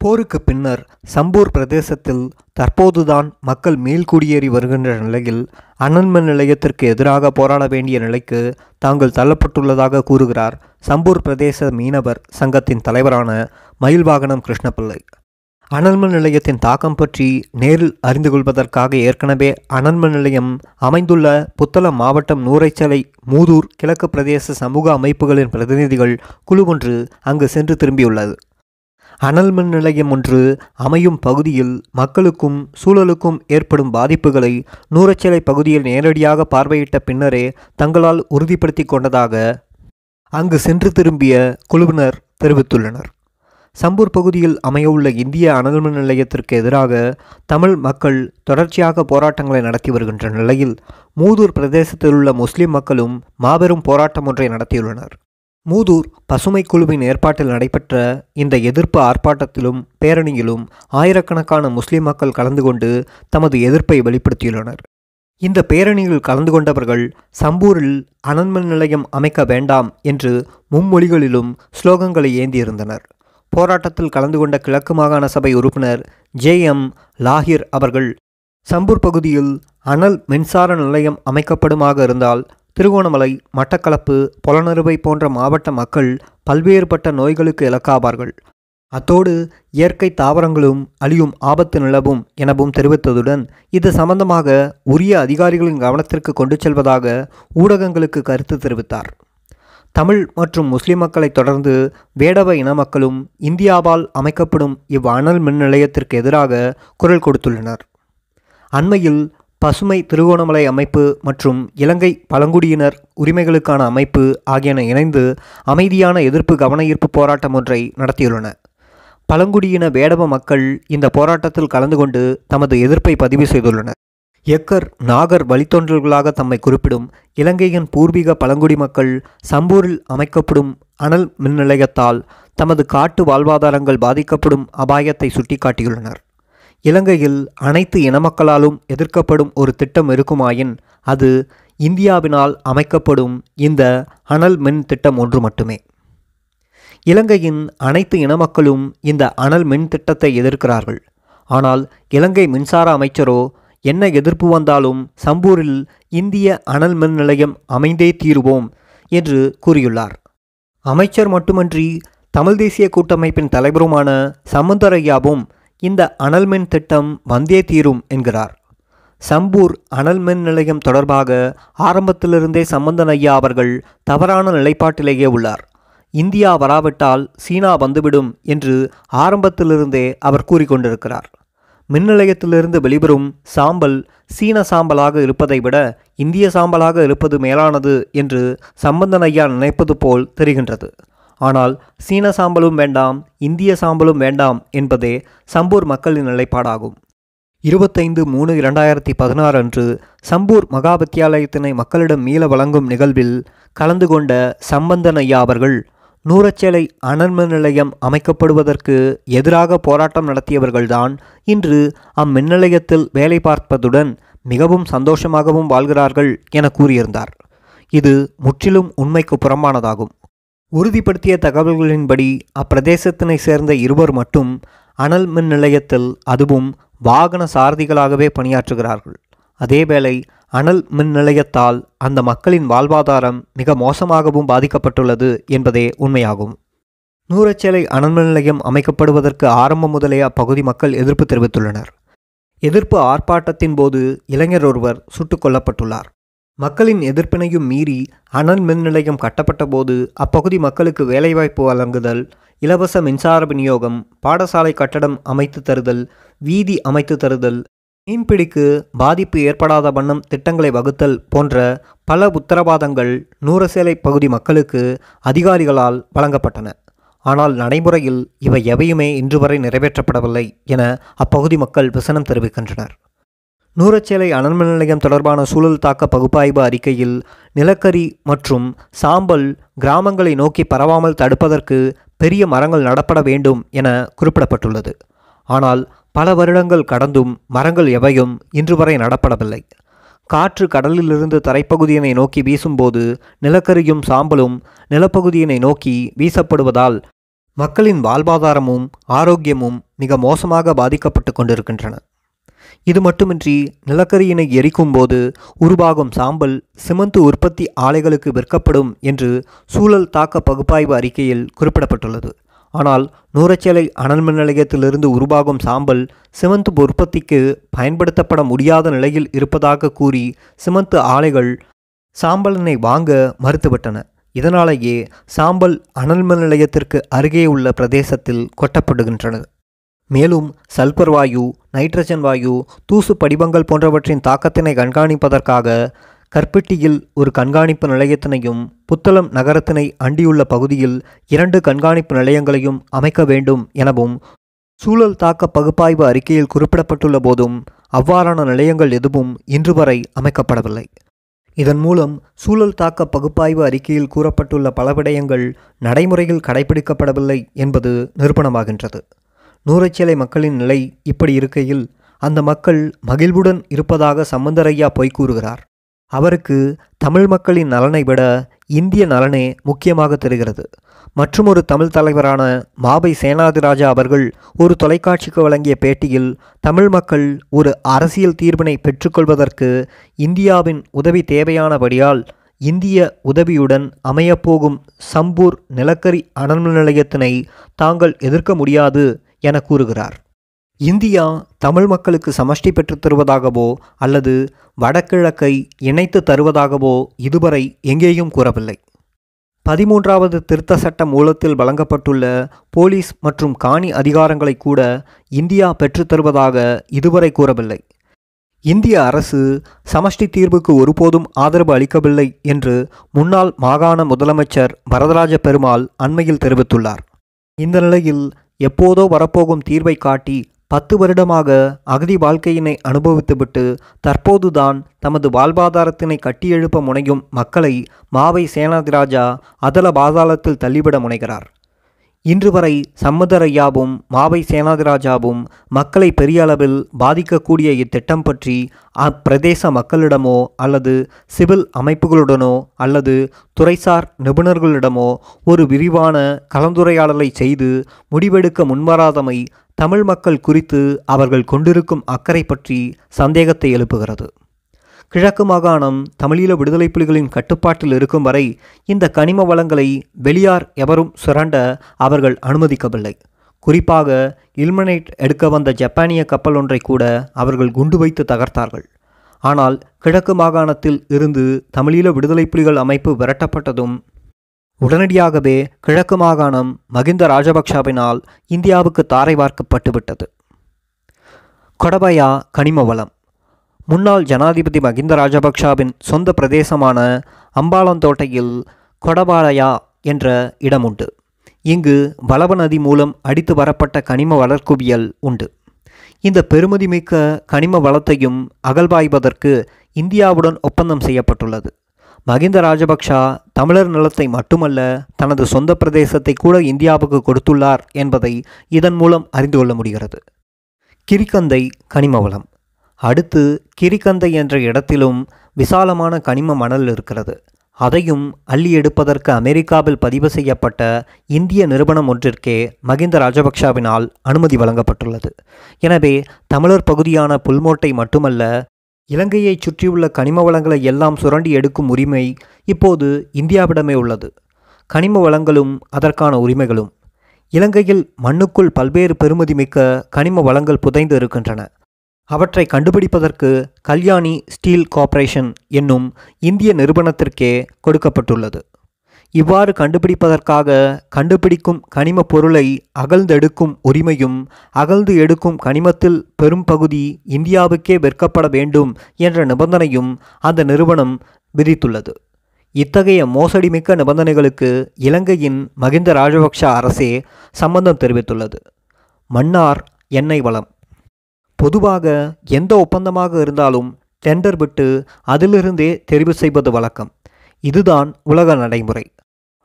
Speaker 1: போருக்கு பின்னர் சம்பூர் பிரதேசத்தில் தற்போதுதான் மக்கள் மீள்குடியேறி வருகின்ற நிலையில் அனன்மன் நிலையத்திற்கு எதிராக போராட வேண்டிய நிலைக்கு தாங்கள் தள்ளப்பட்டுள்ளதாக கூறுகிறார் சம்பூர் பிரதேச மீனவர் சங்கத்தின் தலைவரான மயில்வாகனம் கிருஷ்ணபிள்ளை அனல்மின் நிலையத்தின் தாக்கம் பற்றி நேரில் அறிந்து கொள்வதற்காக ஏற்கனவே அனன்மன் நிலையம் அமைந்துள்ள புத்தளம் மாவட்டம் நூரைச்சலை மூதூர் கிழக்கு பிரதேச சமூக அமைப்புகளின் பிரதிநிதிகள் குழு ஒன்று அங்கு சென்று திரும்பியுள்ளது. அனல் மின் நிலையம் ஒன்று அமையும் பகுதியில் மக்களுக்கும் சூழலுக்கும் ஏற்படும் பாதிப்புகளை நூறச்சலை பகுதியில் நேரடியாக பார்வையிட்ட பின்னரே தங்களால் உறுதிப்படுத்தி கொண்டதாக அங்கு சென்று திரும்பிய குழுவினர் தெரிவித்துள்ளனர். சம்பூர் பகுதியில் அமையவுள்ள இந்திய அனல் மின் நிலையத்திற்கு எதிராக தமிழ் மக்கள் தொடர்ச்சியாக போராட்டங்களை நடத்தி வருகின்ற நிலையில் மூதூர் பிரதேசத்தில் உள்ள முஸ்லிம் மக்களும் மாபெரும் போராட்டம் ஒன்றை நடத்தியுள்ளனர். மூதூர் பசுமை குழுவின் ஏற்பாட்டில் நடைபெற்ற இந்த எதிர்ப்பு ஆர்ப்பாட்டத்திலும் பேரணியிலும் ஆயிரக்கணக்கான முஸ்லிம் மக்கள் கலந்து கொண்டு தமது எதிர்ப்பை வெளிப்படுத்தியுள்ளனர். இந்த பேரணியில் கலந்து கொண்டவர்கள் சம்பூரில் அனல்மின் நிலையம் அமைக்க வேண்டாம் என்று மும்மொழிகளிலும் ஸ்லோகங்களை ஏந்தியிருந்தனர். போராட்டத்தில் கலந்து கொண்ட கிழக்கு மாகாண சபை உறுப்பினர் ஜே எம் லாஹிர் அவர்கள் சம்பூர் பகுதியில் அனல் மின்சார நிலையம் அமைக்கப்படுமாக இருந்தால் திருகோணமலை மட்டக்களப்பு புலனறுவை போன்ற மாவட்ட மக்கள் பல்வேறுபட்ட நோய்களுக்கு இலக்காவார்கள். அத்தோடு இயற்கை தாவரங்களும் அழியும் ஆபத்து நிலவும் எனவும் தெரிவித்ததுடன் இது சம்பந்தமாக உரிய அதிகாரிகளின் கவனத்திற்கு கொண்டு செல்வதாக ஊடகங்களுக்கு கருத்து தெரிவித்தார். தமிழ் மற்றும் முஸ்லிம் மக்களை தொடர்ந்து வேடவ இன மக்களும் இந்தியாவால் அமைக்கப்படும் இவ் அனல் மின் நிலையத்திற்கு எதிராக குரல் கொடுத்துள்ளனர். அண்மையில் பசுமை திருகோணமலை அமைப்பு மற்றும் இலங்கை பழங்குடியினர் உரிமைகளுக்கான அமைப்பு ஆகியன இணைந்து அமைதியான எதிர்ப்பு கவனஈர்ப்பு போராட்டம் ஒன்றை நடத்தியுள்ளன. பழங்குடியின வேடவ மக்கள் இந்த போராட்டத்தில் கலந்து கொண்டு தமது எதிர்ப்பை பதிவு செய்துள்ளனர். எக்கர் நாகர் வழித்தொன்றல்களாக தம்மை குறிப்பிடும் இலங்கையின் பூர்வீக பழங்குடி மக்கள் சம்பூரில் அமைக்கப்படும் அனல் மின் நிலையத்தால் தமது காட்டு வாழ்வாதாரங்கள் பாதிக்கப்படும் அபாயத்தை சுட்டிக்காட்டியுள்ளனர். இலங்கையில் அனைத்து இனமக்களாலும் எதிர்க்கப்படும் ஒரு திட்டம் இருக்குமாயின் அது இந்தியாவினால் அமைக்கப்படும் இந்த அனல் மின் திட்டம் ஒன்று மட்டுமே. இலங்கையின் அனைத்து இனமக்களும் இந்த அனல் மின் திட்டத்தை எதிர்க்கிறார்கள். ஆனால் இலங்கை மின்சார அமைச்சரோ என்ன எதிர்ப்பு வந்தாலும் சம்பூரில் இந்திய அனல் மின் நிலையம் அமைந்தே தீருவோம் என்று கூறியுள்ளார். அமைச்சர் மட்டுமன்றி தமிழ் தேசிய கூட்டமைப்பின் தலைவருமான சமுந்தரையாவும் இந்த அனல் மின் திட்டம் வந்தே தீரும் என்கிறார். சம்பூர் அனல் மின் நிலையம் தொடர்பாக ஆரம்பத்திலிருந்தே சம்பந்தன் ஐயா அவர்கள் தவறான நிலைப்பாட்டிலேயே உள்ளார். இந்தியா வராவிட்டால் சீனா வந்துவிடும் என்று ஆரம்பத்திலிருந்தே அவர் கூறிக்கொண்டிருக்கிறார். மின் நிலையத்திலிருந்து வெளிவரும் சாம்பல் சீன சாம்பலாக இருப்பதை விட இந்திய சாம்பலாக இருப்பது மேலானது என்று சம்பந்தன் ஐயா நினைப்பது போல் தெரிகின்றது. ஆனால் சீன சாம்பலும் வேண்டாம் இந்திய சாம்பலும் வேண்டாம் என்பதே சம்பூர் மக்களின் நிலைப்பாடாகும். இருபத்தைந்து மூணு இரண்டாயிரத்தி பதினாறு அன்று சம்பூர் மகா வித்தியாலயத்தினை மக்களிடம் மீள வழங்கும் நிகழ்வில் கலந்து கொண்ட சம்பந்தன் ஐயா அவர்கள் நூறச்சேலை அனல்மின் நிலையம் அமைக்கப்படுவதற்கு எதிராக போராட்டம் நடத்தியவர்கள்தான் இன்று அம்மின் நிலையத்தில் வேலை பார்ப்பதுடன் மிகவும் சந்தோஷமாகவும் வாழ்கிறார்கள் என கூறியிருந்தார். இது முற்றிலும் உண்மைக்கு புறம்பானதாகும். உறுதிப்படுத்திய தகவல்களின்படி அப்பிரதேசத்தினை சேர்ந்த இருவர் மட்டும் அனல் மின் நிலையத்தில் அதுவும் வாகன சாரதிகளாகவே பணியாற்றுகிறார்கள். அதேவேளை அனல் மின் நிலையத்தால் அந்த மக்களின் வாழ்வாதாரம் மிக மோசமாகவும் பாதிக்கப்பட்டுள்ளது என்பதே உண்மையாகும். நூறச்சேலை அனல் மின் நிலையம் அமைக்கப்படுவதற்கு ஆரம்பம் முதலே அப்பகுதி மக்கள் எதிர்ப்பு தெரிவித்துள்ளனர். எதிர்ப்பு ஆர்ப்பாட்டத்தின் போது இளைஞர் ஒருவர் சுட்டுக் கொல்லப்பட்டுள்ளார். மக்களின் எதிர்ப்பினையும் மீறி அனல் மின் நிலையம் கட்டப்பட்ட போது அப்பகுதி மக்களுக்கு வேலைவாய்ப்பு வழங்குதல் இலவச மின்சார விநியோகம் பாடசாலை கட்டடம் அமைத்து தருதல் வீதி அமைத்து தருதல் மீன்பிடிக்கு பாதிப்பு ஏற்படாத வண்ணம் திட்டங்களை வகுத்தல் போன்ற பல உத்தரவாதங்கள் நூறசேலை பகுதி மக்களுக்கு அதிகாரிகளால் வழங்கப்பட்டன. ஆனால் நடைமுறையில் இவை எவையுமே இன்று வரை நிறைவேற்றப்படவில்லை என அப்பகுதி மக்கள் விசனம் தெரிவிக்கின்றனர். நூறச்சேலை அனல்மின் நிலையம் தொடர்பான சூழல் தாக்க பகுப்பாய்வு அறிக்கையில் நிலக்கரி மற்றும் சாம்பல் கிராமங்களை நோக்கி பரவாமல் தடுப்பதற்கு பெரிய மரங்கள் நடப்பட வேண்டும் என குறிப்பிடப்பட்டுள்ளது. ஆனால் பல வருடங்கள் கடந்தும் மரங்கள் எவையும் இன்று வரை நடப்படவில்லை. காற்று கடலிலிருந்து தரைப்பகுதியினை நோக்கி வீசும்போது நிலக்கரியும் சாம்பலும் நிலப்பகுதியினை நோக்கி வீசப்படுவதால் மக்களின் வாழ்வாதாரமும் ஆரோக்கியமும் மிக மோசமாக பாதிக்கப்பட்டு கொண்டிருக்கின்றன. இது மட்டுமின்றி நிலக்கரியினை எரிக்கும் போது உருவாகும் சாம்பல் சிமெண்ட் உற்பத்தி ஆலைகளுக்கு விற்கப்படும் என்று சூழல் தாக்க பகுப்பாய்வு அறிக்கையில் குறிப்பிடப்பட்டுள்ளது. ஆனால் நூறச்சேலை அனல் மின் நிலையத்திலிருந்து உருவாகும் சாம்பல் சிமெண்ட் உற்பத்திக்கு பயன்படுத்தப்பட முடியாத நிலையில் இருப்பதாக கூறி சிமெண்ட் ஆலைகள் சாம்பலினை வாங்க மறுத்துவிட்டன. இதனாலேயே சாம்பல் அனல் மின் நிலையத்திற்கு அருகே உள்ள பிரதேசத்தில் கொட்டப்படுகின்றன. மேலும் சல்பர் வாயு நைட்ரஜன் வாயு தூசு படிவங்கள் போன்றவற்றின் தாக்கத்தினை கண்காணிப்பதற்காக கற்பிட்டியில் ஒரு கண்காணிப்பு நிலையத்தினையும் புத்தளம் நகரத்தினை அண்டியுள்ள பகுதியில் இரண்டு கண்காணிப்பு நிலையங்களையும் அமைக்க வேண்டும் எனவும் சூழல் தாக்க பகுப்பாய்வு அறிக்கையில் குறிப்பிடப்பட்டுள்ள போதும் அவ்வாறான நிலையங்கள் எதுவும் இன்று வரை அமைக்கப்படவில்லை. இதன் மூலம் சூழல் தாக்க பகுப்பாய்வு அறிக்கையில் கூறப்பட்டுள்ள பல விடயங்கள் நடைமுறையில் கடைபிடிக்கப்படவில்லை என்பது நிரூபணமாகின்றது. நூறச்சேலை மக்களின் நிலை இப்படி இருக்கையில் அந்த மக்கள் மகிழ்வுடன் இருப்பதாக சம்பந்தரையா பொய் கூறுகிறார். அவருக்கு தமிழ் மக்களின் நலனை விட இந்திய நலனே முக்கியமாக தெரிகிறது. மற்றுமொரு தமிழ் தலைவரான மாபை சேனாதிராஜா அவர்கள் ஒரு தொலைக்காட்சிக்கு வழங்கிய பேட்டியில் தமிழ் மக்கள் ஒரு அரசியல் தீர்வினை பெற்றுக்கொள்வதற்கு இந்தியாவின் உதவி தேவையானபடியால் இந்திய உதவியுடன் அமையப்போகும் சம்பூர் நிலக்கரி அனல் நிலையத்தினை தாங்கள் எதிர்க்க முடியாது என கூறுகிறார். இந்தியா தமிழ் மக்களுக்கு சமஷ்டி பெற்றுத் தருவதாகவோ அல்லது வடகிழக்கை இணைத்து தருவதாகவோ இதுவரை எங்கேயும் கூறவில்லை. பதிமூன்றாவது திருத்த சட்ட மூலத்தில் வழங்கப்பட்டுள்ள போலீஸ் மற்றும் காணி அதிகாரங்களை கூட இந்தியா பெற்றுத்தருவதாக இதுவரை கூறவில்லை. இந்திய அரசு சமஷ்டி தீர்வுக்கு ஒருபோதும் ஆதரவு அளிக்கவில்லை என்று முன்னாள் மாகாண முதலமைச்சர் வரதராஜ பெருமாள் அண்மையில் தெரிவித்துள்ளார். இந்த நிலையில் எப்போதோ வரப்போகும் தீர்வை காட்டி பத்து வருடமாக அகதி வாழ்க்கையினை அனுபவித்துவிட்டு தற்போதுதான் தமது வாழ்வாதாரத்தினை கட்டியெழுப்ப முனையும் மக்களை மாவை சேனாதிராஜா அதல பாதாளத்தில் தள்ளிவிட முனைகிறார். இன்று வரை சம்மதரையாவும் மாவை சேனாதிராஜாவும் மக்களை பெரிய அளவில் பாதிக்கக்கூடிய இத்திட்டம் பற்றி அப்பிரதேச மக்களிடமோ அல்லது சிவில் அமைப்புகளுடனோ அல்லது துறைசார் நிபுணர்களிடமோ ஒரு விரிவான கலந்துரையாடலை செய்து முடிவெடுக்க முன்வராதமை தமிழ் மக்கள் குறித்து அவர்கள் கொண்டிருக்கும் அக்கறை பற்றி சந்தேகத்தை எழுப்புகிறது. கிழக்கு மாகாணம் தமிழீழ விடுதலை புலிகளின் கட்டுப்பாட்டில் இருக்கும் வரை இந்த கனிம வளங்களை வெளியார் எவரும் சுரண்ட அவர்கள் அனுமதிக்கவில்லை. குறிப்பாக இல்மனைட் எடுக்க வந்த ஜப்பானிய கப்பல் ஒன்றை கூட அவர்கள் குண்டு வைத்து தகர்த்தார்கள். ஆனால் கிழக்கு மாகாணத்தில் இருந்து தமிழீழ விடுதலை புலிகள் அமைப்பு விரட்டப்பட்டதும் உடனடியாகவே கிழக்கு மாகாணம் மகிந்த ராஜபக்ஷவினால் இந்தியாவுக்கு தாரை வார்க்கப்பட்டுவிட்டது. கொடபயா கனிம வளம். முன்னாள் ஜனாதிபதி மகிந்த ராஜபக்ஷாவின் சொந்த பிரதேசமான அம்பாலந்தோட்டையில் கொடபாளையா என்ற இடம் உண்டு இங்கு வளவ நதி மூலம் அடித்து வரப்பட்ட கனிம வளர்க்குவியல் உண்டு. இந்த பெருமதிமிக்க கனிம வளத்தையும் அகழ்வாய்வதற்கு இந்தியாவுடன் ஒப்பந்தம் செய்யப்பட்டுள்ளது. மகிந்த ராஜபக்ஷா தமிழர் நிலத்தை மட்டுமல்ல தனது சொந்த பிரதேசத்தை கூட இந்தியாவுக்கு கொடுத்துள்ளார் என்பதை இதன் மூலம் அறிந்து கொள்ள முடிகிறது. கிரிக்கந்தை கனிம வளம். அடுத்து கிரிகந்தை என்ற இடத்திலும் விசாலமான கனிம மணல் இருக்கிறது. அதையும் அள்ளி எடுப்பதற்கு அமெரிக்காவில் பதிவு செய்யப்பட்ட இந்திய நிறுவனம் ஒன்றிற்கே மகிந்த ராஜபக்ஷவினால் அனுமதி வழங்கப்பட்டுள்ளது. எனவே தமிழர் பகுதியான புல்மோட்டை மட்டுமல்ல இலங்கையைச் சுற்றியுள்ள கனிம வளங்களை எல்லாம் சுரண்டி எடுக்கும் உரிமை இப்போது இந்தியாவிடமே உள்ளது. கனிம வளங்களும் அதற்கான உரிமைகளும். இலங்கையில் மண்ணுக்குள் பல்வேறு பெருமதிமிக்க கனிம வளங்கள் புதைந்து இருக்கின்றன. அவற்றை கண்டுபிடிப்பதற்கு கல்யாணி ஸ்டீல் கார்ப்பரேஷன் என்னும் இந்திய நிறுவனத்திற்கே கொடுக்கப்பட்டுள்ளது. இவ்வாறு கண்டுபிடிப்பதற்காக கண்டுபிடிக்கும் கனிம பொருளை அகழ்ந்தெடுக்கும் உரிமையும் அகழ்ந்து எடுக்கும் கனிமத்தில் பெரும் பகுதி இந்தியாவுக்கே விற்கப்பட வேண்டும் என்ற நிபந்தனையும் அந்த நிறுவனம் விதித்துள்ளது. இத்தகைய மோசடிமிக்க நிபந்தனைகளுக்கு இலங்கையின் மகிந்த ராஜபக்ஷ அரசே சம்பந்தம் தெரிவித்துள்ளது. மன்னார் எண்ணெய் வளம். பொதுவாக எந்த ஒப்பந்தமாக இருந்தாலும் டெண்டர் விட்டு அதிலிருந்தே தெரிவு செய்வது வழக்கம். இதுதான் உலக நடைமுறை.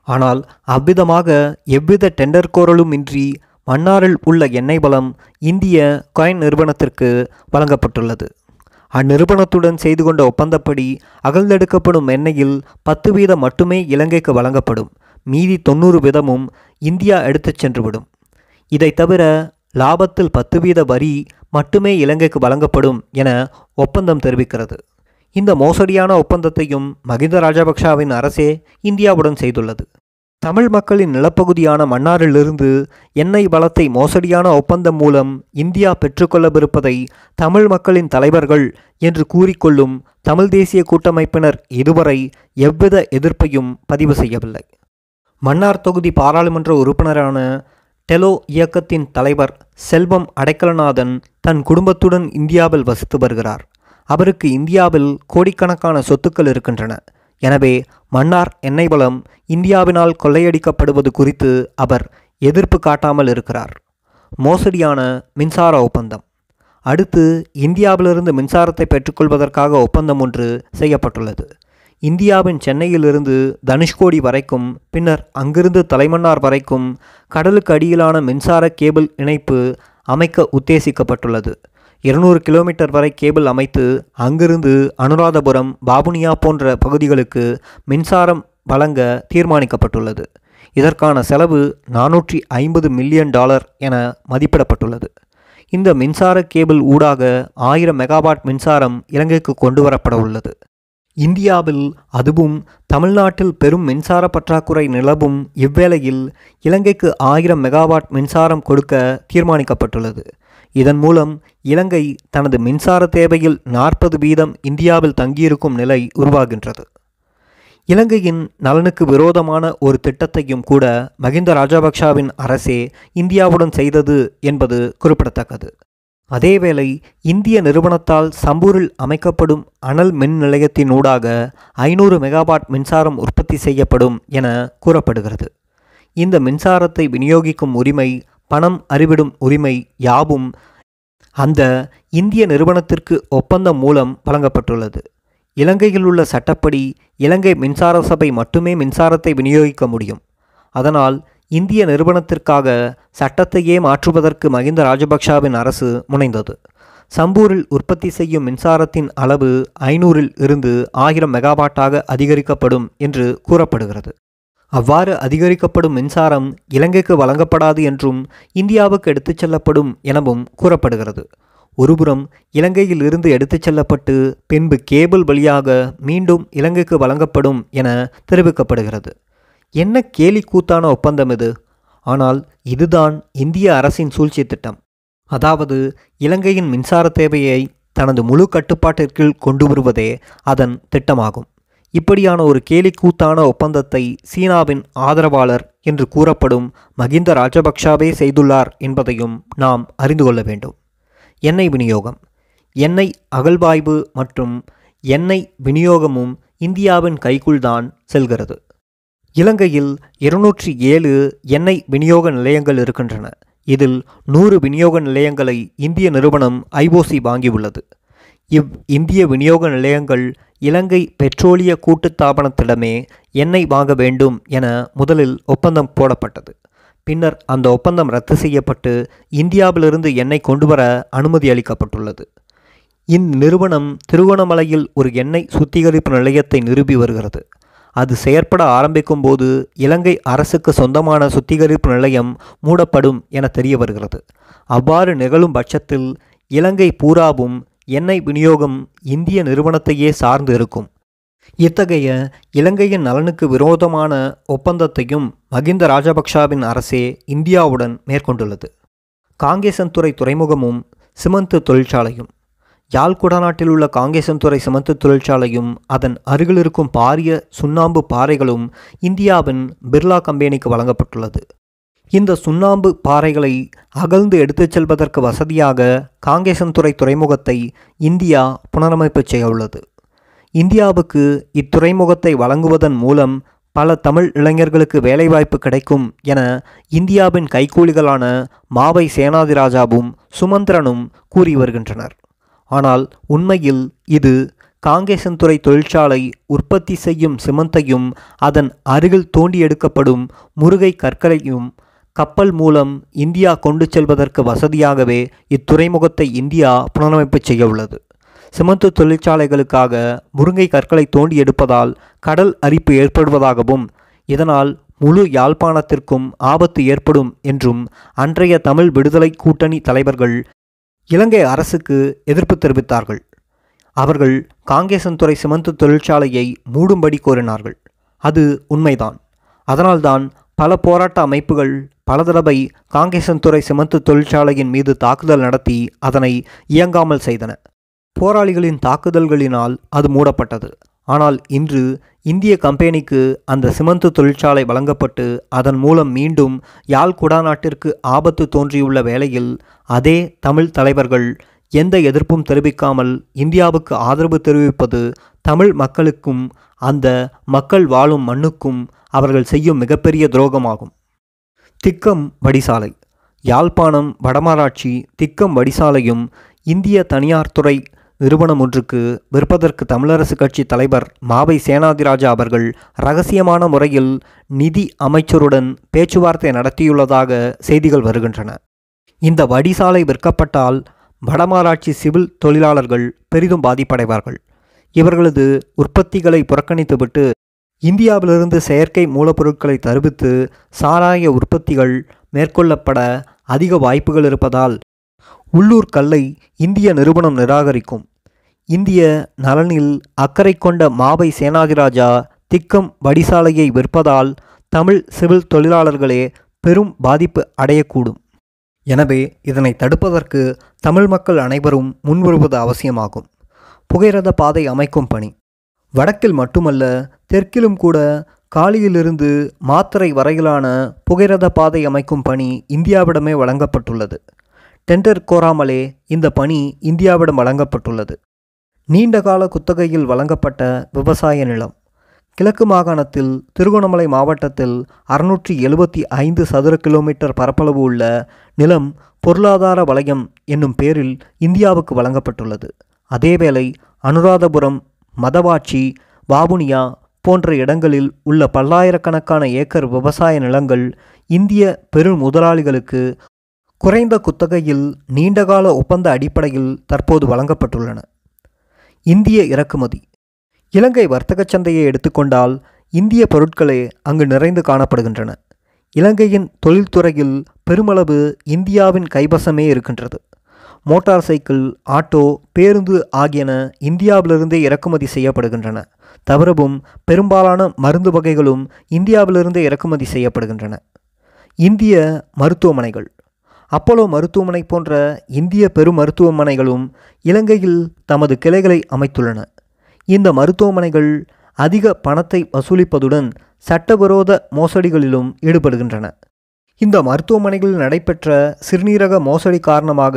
Speaker 1: ஆனால் அவ்விதமாக எவ்வித டெண்டர் கோரலும் இன்றி மன்னாரில் உள்ள எண்ணெய் வளம் இந்திய காயின் நிறுவனத்திற்கு வழங்கப்பட்டுள்ளது. அந்நிறுவனத்துடன் செய்து கொண்ட ஒப்பந்தப்படி அகழ்ந்தெடுக்கப்படும் எண்ணெயில் பத்து வீதம் மட்டுமே இலங்கைக்கு வழங்கப்படும். மீதி தொண்ணூறு வீதமும் இந்தியா எடுத்துச் சென்றுவிடும். இதை தவிர லாபத்தில் பத்து வீத வரி மட்டுமே இலங்கைக்கு வழங்கப்படும் என ஒப்பந்தம் தெரிவிக்கிறது. இந்த மோசடியான ஒப்பந்தத்தையும் மகிந்த ராஜபக்ஷவின் அரசே இந்தியாவுடன் செய்துள்ளது. தமிழ் மக்களின் நிலப்பகுதியான மன்னாரிலிருந்து எண்ணெய் வளத்தை மோசடியான ஒப்பந்தம் மூலம் இந்தியா பெற்றுக்கொள்ளவிருப்பதை தமிழ் மக்களின் தலைவர்கள் என்று கூறிக்கொள்ளும் தமிழ் தேசிய கூட்டமைப்பினர் இதுவரை எவ்வித எதிர்ப்பையும் பதிவு செய்யவில்லை. மன்னார் தொகுதி பாராளுமன்ற உறுப்பினரான டெலோ இயக்கத்தின் தலைவர் செல்வம் அடைக்கலநாதன் தன் குடும்பத்துடன் இந்தியாவில் வசித்து வருகிறார். அவருக்கு இந்தியாவில் கோடிக்கணக்கான சொத்துக்கள் இருக்கின்றன. எனவே மன்னார் எண்ணெய் வளம் இந்தியாவினால் கொள்ளையடிக்கப்படுவது குறித்து அவர் எதிர்ப்பு காட்டாமல் இருக்கிறார். மோசடியான மின்சார ஒப்பந்தம். அடுத்து இந்தியாவிலிருந்து மின்சாரத்தை பெற்றுக்கொள்வதற்காக ஒப்பந்தம் ஒன்று செய்யப்பட்டுள்ளது. இந்தியாவின் சென்னையிலிருந்து தனுஷ்கோடி வரைக்கும் பின்னர் அங்கிருந்து தலைமன்னார் வரைக்கும் கடலுக்கு அடியிலான மின்சார கேபிள் இணைப்பு அமைக்க உத்தேசிக்கப்பட்டுள்ளது. இருநூறு கிலோமீட்டர் வரை கேபிள் அமைத்து அங்கிருந்து அனுராதபுரம் பாபுனியா போன்ற பகுதிகளுக்கு மின்சாரம் வழங்க தீர்மானிக்கப்பட்டுள்ளது. இதற்கான செலவு நானூற்றி ஐம்பது மில்லியன் டாலர் என மதிப்பிடப்பட்டுள்ளது. இந்த மின்சார கேபிள் ஊடாக ஆயிரம் மெகாவாட் மின்சாரம் இலங்கைக்கு கொண்டு வரப்பட உள்ளது. இந்தியாவில் அதுவும் தமிழ்நாட்டில் பெரும் மின்சார பற்றாக்குறை நிலவும் இவ்வேளையில் இலங்கைக்கு ஆயிரம் மெகாவாட் மின்சாரம் கொடுக்க தீர்மானிக்கப்பட்டுள்ளது. இதன் மூலம் இலங்கை தனது மின்சார தேவையில் நாற்பது வீதம் இந்தியாவில் தங்கியிருக்கும் நிலை உருவாகின்றது. இலங்கையின் நலனுக்கு விரோதமான ஒரு திட்டத்தையும் கூட மகிந்த ராஜபக்ஷவின் அரசே இந்தியாவுடன் செய்தது என்பது குறிப்பிடத்தக்கது. அதேவேளை இந்திய நிறுவனத்தால் சம்பூரில் அமைக்கப்படும் அனல் மின் நிலையத்தினூடாக ஐநூறு மெகாவாட் மின்சாரம் உற்பத்தி செய்யப்படும் என கூறப்படுகிறது. இந்த மின்சாரத்தை விநியோகிக்கும் உரிமை பணம் அறிவிடும் உரிமை யாவும் அந்த இந்திய நிறுவனத்திற்கு ஒப்பந்தம் மூலம் வழங்கப்பட்டுள்ளது. இலங்கையில் உள்ள சட்டப்படி இலங்கை மின்சார சபை மட்டுமே மின்சாரத்தை விநியோகிக்க முடியும். அதனால் இந்திய நிறுவனத்திற்காக சட்டத்தையே மாற்றுவதற்கு மகிந்த ராஜபக்ஷவின் அரசு முனைந்தது. சம்பூரில் உற்பத்தி செய்யும் மின்சாரத்தின் அளவு ஐநூறில் இருந்து ஆயிரம் மெகாவாட்டாக அதிகரிக்கப்படும் என்று கூறப்படுகிறது. அவ்வாறு அதிகரிக்கப்படும் மின்சாரம் இலங்கைக்கு வழங்கப்படாது என்றும் இந்தியாவுக்கு எடுத்துச் செல்லப்படும் எனவும் கூறப்படுகிறது. ஒருபுறம் இலங்கையில் இருந்து எடுத்துச் செல்லப்பட்டு பின்பு கேபிள் வழியாக மீண்டும் இலங்கைக்கு வழங்கப்படும் என தெரிவிக்கப்படுகிறது. என்ன கேலி கூத்தான ஒப்பந்தம் இது? ஆனால் இதுதான் இந்திய அரசின் சூழ்ச்சி திட்டம். அதாவது இலங்கையின் மின்சார தேவையை தனது முழு கட்டுப்பாட்டிற்குள் கொண்டு வருவதே அதன் திட்டமாகும். இப்படியான ஒரு கேலிக்கூத்தான ஒப்பந்தத்தை சீனாவின் ஆதரவாளர் என்று கூறப்படும் மகிந்த ராஜபக்ஷாவே செய்துள்ளார் என்பதையும் நாம் அறிந்து கொள்ள வேண்டும். எண்ணெய் விநியோகம். எண்ணெய் அகழ்வாய்வு மற்றும் எண்ணெய் விநியோகமும் இந்தியாவின் கைக்குள்தான் செல்கிறது. இலங்கையில் இருநூற்றி ஏழு எண்ணெய் விநியோக நிலையங்கள் இருக்கின்றன. இதில் நூறு விநியோக நிலையங்களை இந்திய நிறுவனம் ஐஓசி வாங்கியுள்ளது. இவ் இந்திய விநியோக நிலையங்கள் இலங்கை பெட்ரோலிய கூட்டுத்தாபனத்திடமே எண்ணெய் வாங்க வேண்டும் என முதலில் ஒப்பந்தம் போடப்பட்டது. பின்னர் அந்த ஒப்பந்தம் ரத்து செய்யப்பட்டு இந்தியாவிலிருந்து எண்ணெய் கொண்டுவர அனுமதி அளிக்கப்பட்டுள்ளது. இந்நிறுவனம் திருவண்ணாமலையில் ஒரு எண்ணெய் சுத்திகரிப்பு நிலையத்தை நிறுவி வருகிறது. அது செயற்பட ஆரம்பிக்கும் போது இலங்கை அரசுக்கு சொந்தமான சுத்திகரிப்பு நிலையம் மூடப்படும் என தெரிய வருகிறது. அவ்வாறு நிகழும் பட்சத்தில் இலங்கை பூராவும் எண்ணெய் விநியோகம் இந்திய நிறுவனத்தையே சார்ந்து இருக்கும். இத்தகைய இலங்கையின் நலனுக்கு விரோதமான ஒப்பந்தத்தையும் மகிந்த ராஜபக்ஷவின் அரசே இந்தியாவுடன் மேற்கொண்டுள்ளது. காங்கேசன்துறை துறைமுகமும் சிமெண்ட் தொழிற்சாலையும் யாழ்குடா நாட்டில் உள்ள காங்கேசன்துறை சிமெண்ட் தொழிற்சாலையும் அதன் அருகில் இருக்கும் பாரிய சுண்ணாம்பு பாறைகளும் இந்தியாவின் பிர்லா கம்பெனிக்கு வழங்கப்பட்டுள்ளது. இந்த சுண்ணாம்பு பாறைகளை அகழ்ந்து எடுத்துச் செல்வதற்கு வசதியாக காங்கேசன்துறை துறைமுகத்தை இந்தியா புனரமைப்பு செய்ய உள்ளது. இந்தியாவுக்கு இத்துறைமுகத்தை வழங்குவதன் மூலம் பல தமிழ் இளைஞர்களுக்கு வேலைவாய்ப்பு கிடைக்கும் என இந்தியாவின் கைக்கூலிகளான மாவை சேனாதிராஜாவும் சுமந்திரனும் கூறி வருகின்றனர். ஆனால் உண்மையில் இது காங்கேசன்துறை தொழிற்சாலை உற்பத்தி செய்யும் சிமந்தையும் அதன் அருகில் தோண்டி எடுக்கப்படும் முருகை கற்களையும் கப்பல் மூலம் இந்தியா கொண்டு செல்வதற்கு வசதியாகவே இத்துறைமுகத்தை இந்தியா புனரமைப்பு செய்ய உள்ளது. சிமெண்ட் தொழிற்சாலைகளுக்காக முருங்கை கற்களை தோண்டி எடுப்பதால் கடல் அரிப்பு ஏற்படுவதாகவும் இதனால் முழு யாழ்ப்பாணத்திற்கும் ஆபத்து ஏற்படும் என்றும் அன்றைய தமிழ் விடுதலை கூட்டணி தலைவர்கள் இலங்கை அரசுக்கு எதிர்ப்பு தெரிவித்தார்கள். அவர்கள் காங்கேசன்துறை சிமந்து தொழிற்சாலையை மூடும்படி கோரினார்கள். அது உண்மைதான். அதனால்தான் பல போராட்ட அமைப்புகள் பல தடவை காங்கேசன்துறை சிமந்து தொழிற்சாலையின் மீது தாக்குதல் நடத்தி அதனை இயங்காமல் செய்தன. போராளிகளின் தாக்குதல்களினால் அது மூடப்பட்டது. ஆனால் இன்று இந்திய கம்பெனிக்கு அந்த சிமெண்ட் தொழிற்சாலை வழங்கப்பட்டு அதன் மூலம் மீண்டும் யாழ் குடாநாட்டிற்கு ஆபத்து தோன்றியுள்ள வேளையில் அதே தமிழ் தலைவர்கள் எந்த எதிர்ப்பும் தெரிவிக்காமல் இந்தியாவுக்கு ஆதரவு தெரிவிப்பது தமிழ் மக்களுக்கும் அந்த மக்கள் வாழும் மண்ணுக்கும் அவர்கள் செய்யும் மிகப்பெரிய துரோகமாகும். திக்கம் வடிசாலை. யாழ்ப்பாணம் வடமராட்சி திக்கம் வடிசாலையும் இந்திய தனியார் துறை நிறுவனம் ஒன்றுக்கு விற்பதற்கு தமிழரசு கட்சி தலைவர் மாவை சேனாதிராஜா அவர்கள் ரகசியமான முறையில் நிதி அமைச்சருடன் பேச்சுவார்த்தை நடத்தியுள்ளதாக செய்திகள் வருகின்றன. இந்த வடிசாலை விற்கப்பட்டால் வடமாராட்சி சிவில் தொழிலாளர்கள் பெரிதும் பாதிப்படைவார்கள். இவர்களது உற்பத்திகளை புறக்கணித்துவிட்டு இந்தியாவிலிருந்து செயற்கை மூலப்பொருட்களை தருவித்து சாராய உற்பத்திகள் மேற்கொள்ளப்பட அதிக வாய்ப்புகள் இருப்பதால் உள்ளூர் கல்லை இந்திய நிறுவனம் நிராகரிக்கும். இந்திய நலனில் அக்கறை கொண்ட மாவை சேனாதிராஜா திக்கம் வடிசாலையை விற்பதால் தமிழ் சிவில் தொழிலாளர்களே பெரும் பாதிப்பு அடையக்கூடும். எனவே இதனை தடுப்பதற்கு தமிழ் மக்கள் அனைவரும் முன்வருவது அவசியமாகும். புகையிரத பாதை அமைக்கும் பணி. வடக்கில் மட்டுமல்ல தெற்கிலும் கூட காலியிலிருந்து மாத்தறை வரையிலான புகையிரத பாதை அமைக்கும் பணி இந்தியாவிடமே வழங்கப்பட்டுள்ளது. டெண்டர் கோராமலே இந்த பணி இந்தியாவிடம் வழங்கப்பட்டுள்ளது. நீண்டகால குத்தகையில் வழங்கப்பட்ட விவசாய நிலம். கிழக்கு மாகாணத்தில் திருகோணமலை மாவட்டத்தில் அறுநூற்றி எழுபத்தி ஐந்து சதுர கிலோமீட்டர் பரப்பளவு உள்ள நிலம் பொருளாதார வலயம் என்னும் பேரில் இந்தியாவுக்கு வழங்கப்பட்டுள்ளது. அதேவேளை அனுராதபுரம் மதவாட்சி வாபுனியா போன்ற இடங்களில் உள்ள பல்லாயிரக்கணக்கான ஏக்கர் விவசாய நிலங்கள் இந்திய பெரு முதலாளிகளுக்கு குறைந்த குத்தகையில் நீண்டகால ஒப்பந்த அடிப்படையில் தற்போது வழங்கப்பட்டுள்ளன. இந்திய இறக்குமதி. இலங்கை வர்த்தகச் சந்தையை எடுத்துக்கொண்டால் இந்திய பொருட்களே அங்கு நிறைந்து காணப்படுகின்றன. இலங்கையின் தொழில்துறையில் பெருமளவு இந்தியாவின் கைவசமே இருக்கின்றது. மோட்டார் சைக்கிள் ஆட்டோ பேருந்து ஆகியன இந்தியாவிலிருந்தே இறக்குமதி செய்யப்படுகின்றன. தவிரவும் பெரும்பாலான மருந்து வகைகளும் இந்தியாவிலிருந்தே இறக்குமதி செய்யப்படுகின்றன. இந்திய மருத்துவமனைகள். அப்போலோ மருத்துவமனை போன்ற இந்திய பெரு மருத்துவமனைகளும் இலங்கையில் தமது கிளைகளை அமைத்துள்ளன. இந்த மருத்துவமனைகள் அதிக பணத்தை வசூலிப்பதுடன் சட்டவிரோத மோசடிகளிலும் ஈடுபடுகின்றன. இந்த மருத்துவமனைகளில் நடைபெற்ற சிறுநீரக மோசடி காரணமாக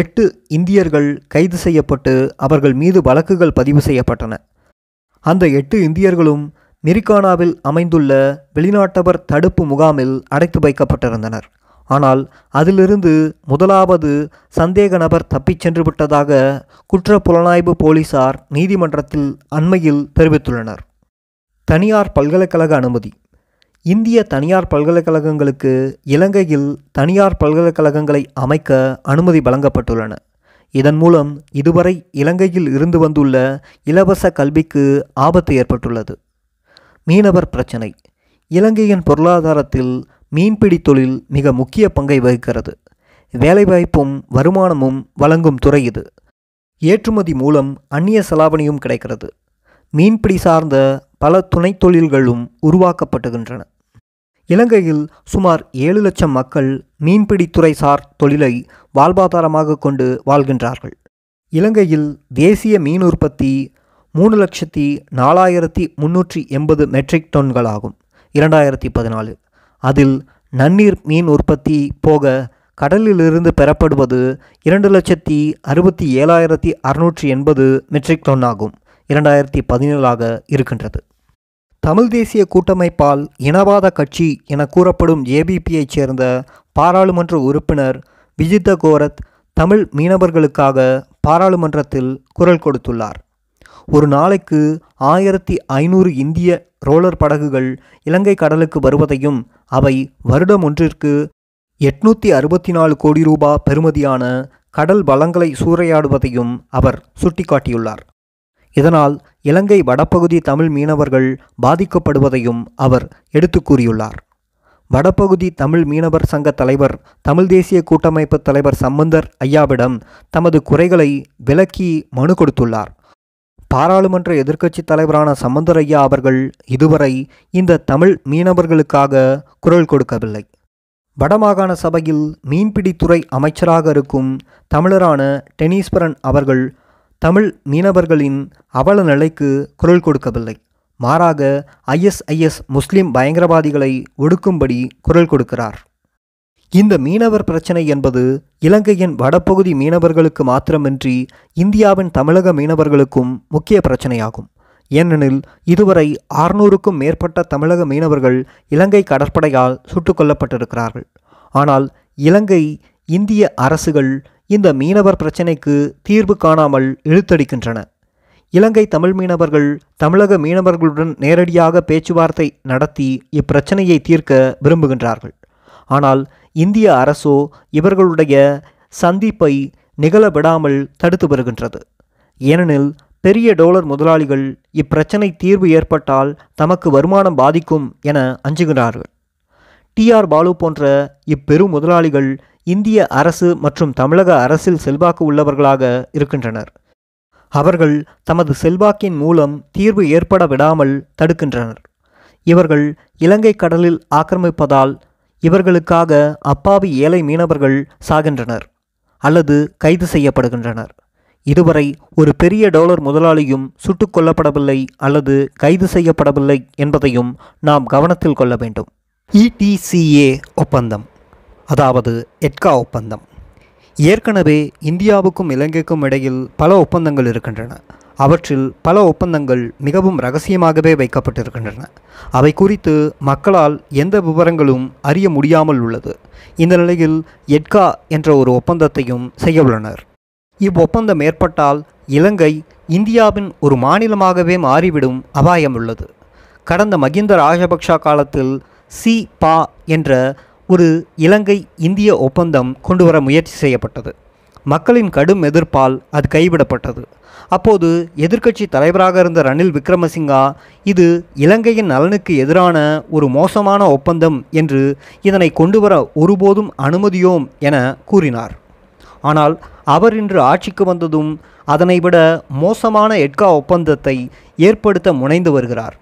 Speaker 1: எட்டு இந்தியர்கள் கைது செய்யப்பட்டு அவர்கள் மீது வழக்குகள் பதிவு செய்யப்பட்டன. அந்த எட்டு இந்தியர்களும் மிரிக்கானாவில் அமைந்துள்ள வெளிநாட்டவர் தடுப்பு முகாமில் அடைத்து வைக்கப்பட்டிருந்தனர். ஆனால் அதிலிருந்து முதலாவது சந்தேக நபர் தப்பிச் சென்று விட்டதாக குற்ற புலனாய்வு போலீசார் நீதிமன்றத்தில் அண்மையில் தெரிவித்துள்ளனர். தனியார் பல்கலைக்கழக அனுமதி. இந்திய தனியார் பல்கலைக்கழகங்களுக்கு இலங்கையில் தனியார் பல்கலைக்கழகங்களை அமைக்க அனுமதி வழங்கப்பட்டுள்ளன. இதன் மூலம் இதுவரை இலங்கையில் இருந்து வந்துள்ள இலவச கல்விக்கு ஆபத்து ஏற்பட்டுள்ளது. மீனவர் பிரச்சனை. இலங்கையின் பொருளாதாரத்தில் மீன்பிடி தொழில் மிக முக்கிய பங்கை வகிக்கிறது. வேலைவாய்ப்பும் வருமானமும் வழங்கும் துறை இது. ஏற்றுமதி மூலம் அந்நிய செலாவணியும் கிடைக்கிறது. மீன்பிடி சார்ந்த பல துணை தொழில்களும் உருவாக்கப்படுகின்றன இலங்கையில் சுமார் ஏழு லட்சம் மக்கள் மீன்பிடித்துறை சார் தொழிலை வாழ்வாதாரமாக கொண்டு வாழ்கின்றார்கள். இலங்கையில் தேசிய மீன் உற்பத்தி மூணு லட்சத்தி நாலாயிரத்தி முன்னூற்றி எண்பது மெட்ரிக் டன்களாகும் இரண்டாயிரத்தி பதினாலு அதில் நன்னீர் மீன் உற்பத்தி போக கடலிலிருந்து பெறப்படுவது இரண்டு லட்சத்தி அறுபத்தி ஏழாயிரத்தி அறுநூற்றி எண்பது மெட்ரிக் டன் ஆகும். இரண்டாயிரத்தி பதினேழாக இருக்கின்றது. தமிழ் தேசிய கூட்டமைப்பால் இனவாத கட்சி என கூறப்படும் ஏபிபியைச் சேர்ந்த பாராளுமன்ற உறுப்பினர் விஜித்த கோரத் தமிழ் மீனவர்களுக்காக பாராளுமன்றத்தில் குரல் கொடுத்துள்ளார். ஒரு நாளைக்கு ஆயிரத்தி ஐநூறு இந்திய ரோலர் படகுகள் இலங்கை கடலுக்கு வருவதையும் அவை வருடம் ஒன்றிற்கு எட்நூற்றி அறுபத்தி நாலு கோடி ரூபா பெறுமதியான கடல் வளங்களை சூறையாடுவதையும் அவர் சுட்டிக்காட்டியுள்ளார். இதனால் இலங்கை வடபகுதி தமிழ் மீனவர்கள் பாதிக்கப்படுவதையும் அவர் எடுத்து கூறியுள்ளார். வடபகுதி தமிழ் மீனவர் சங்க தலைவர் தமிழ் தேசிய கூட்டமைப்பு தலைவர் சம்பந்தர் ஐயாவிடம் தமது குறைகளை விளக்கி மனு கொடுத்துள்ளார். பாராளுமன்ற எதிர்க்கட்சித் தலைவரான சம்பந்தரையா அவர்கள் இதுவரை இந்த தமிழ் மீனவர்களுக்காக குரல் கொடுக்கவில்லை. வடமாகாண சபையில் மீன்பிடித்துறை அமைச்சராக இருக்கும் தமிழரான டெனீஸ்வரன் அவர்கள் தமிழ் மீனவர்களின் அவல நிலைக்கு குரல் கொடுக்கவில்லை. மாறாக ஐஎஸ்ஐஎஸ் முஸ்லிம் பயங்கரவாதிகளை ஒடுக்கும்படி குரல் கொடுக்கிறார். இந்த மீனவர் பிரச்சனை என்பது இலங்கையின் வடபகுதி மீனவர்களுக்கு மாத்திரமின்றி இந்தியாவின் தமிழக மீனவர்களுக்கும் முக்கிய பிரச்சனையாகும். ஏனெனில் இதுவரை ஆறுநூறுக்கும் மேற்பட்ட தமிழக மீனவர்கள் இலங்கை கடற்படையால் சுட்டுக் கொல்லப்பட்டிருக்கிறார்கள். ஆனால் இலங்கை இந்திய அரசுகள் இந்த மீனவர் பிரச்சினைக்கு தீர்வு காணாமல் இழுத்தடிக்கின்றன. இலங்கை தமிழ் மீனவர்கள் தமிழக மீனவர்களுடன் நேரடியாக பேச்சுவார்த்தை நடத்தி இப்பிரச்சனையை தீர்க்க விரும்புகின்றார்கள். ஆனால் இந்திய அரசோ இவர்களுடைய சந்திப்பை நிகழ விடாமல் தடுத்து வருகின்றது. ஏனெனில் பெரிய டோலர் முதலாளிகள் இப்பிரச்சனை தீர்வு ஏற்பட்டால் தமக்கு வருமானம் பாதிக்கும் என அஞ்சுகிறார்கள். டிஆர் பாலு போன்ற இப்பெரு முதலாளிகள் இந்திய அரசு மற்றும் தமிழக அரசில் செல்வாக்கு உள்ளவர்களாக இருக்கின்றனர். அவர்கள் தமது செல்வாக்கின் மூலம் தீர்வு ஏற்பட விடாமல் தடுக்கின்றனர். இவர்கள் இலங்கை கடலில் ஆக்கிரமிப்பதால் இவர்களுக்காக அப்பாவி ஏழை மீனவர்கள் சாகின்றனர் அல்லது கைது செய்யப்படுகின்றனர். இதுவரை ஒரு பெரிய டாலர் முதலாளியும் சுட்டுக் கொல்லப்படவில்லை அல்லது கைது செய்யப்படவில்லை என்பதையும் நாம் கவனத்தில் கொள்ள வேண்டும். இடிசிஏ ஒப்பந்தம் அதாவது எட்கா ஒப்பந்தம். ஏற்கனவே இந்தியாவுக்கும் இலங்கைக்கும் இடையில் பல ஒப்பந்தங்கள் இருக்கின்றன. அவற்றில் பல ஒப்பந்தங்கள் மிகவும் ரகசியமாகவே வைக்கப்பட்டிருக்கின்றன. அவை குறித்து மக்களால் எந்த விவரங்களும் அறிய முடியாமல் உள்ளது. இந்த நிலையில் எட்கா என்ற ஒரு ஒப்பந்தத்தையும் செய்யவுள்ளனர் இவ்வொப்பந்தம் ஏற்பட்டால் இலங்கை இந்தியாவின் ஒரு மாநிலமாகவே மாறிவிடும் அபாயம் உள்ளது. கடந்த மகிந்த ராஜபக்ஷ காலத்தில் சி பா என்ற ஒரு இலங்கை இந்திய ஒப்பந்தம் கொண்டுவர முயற்சி செய்யப்பட்டது. மக்களின் கடும் எதிர்ப்பால் அது கைவிடப்பட்டது. அப்போது எதிர்க்கட்சி தலைவராக இருந்த ரணில் விக்ரமசிங்கா இது இலங்கையின் நலனுக்கு எதிரான ஒரு மோசமான ஒப்பந்தம் என்று இதனை கொண்டுவர ஒருபோதும் அனுமதியோம் என கூறினார். ஆனால் அவர் இன்று ஆட்சிக்கு வந்ததும் அதனை விட மோசமான எட்கா ஒப்பந்தத்தை ஏற்படுத்த முனைந்து வருகிறார்.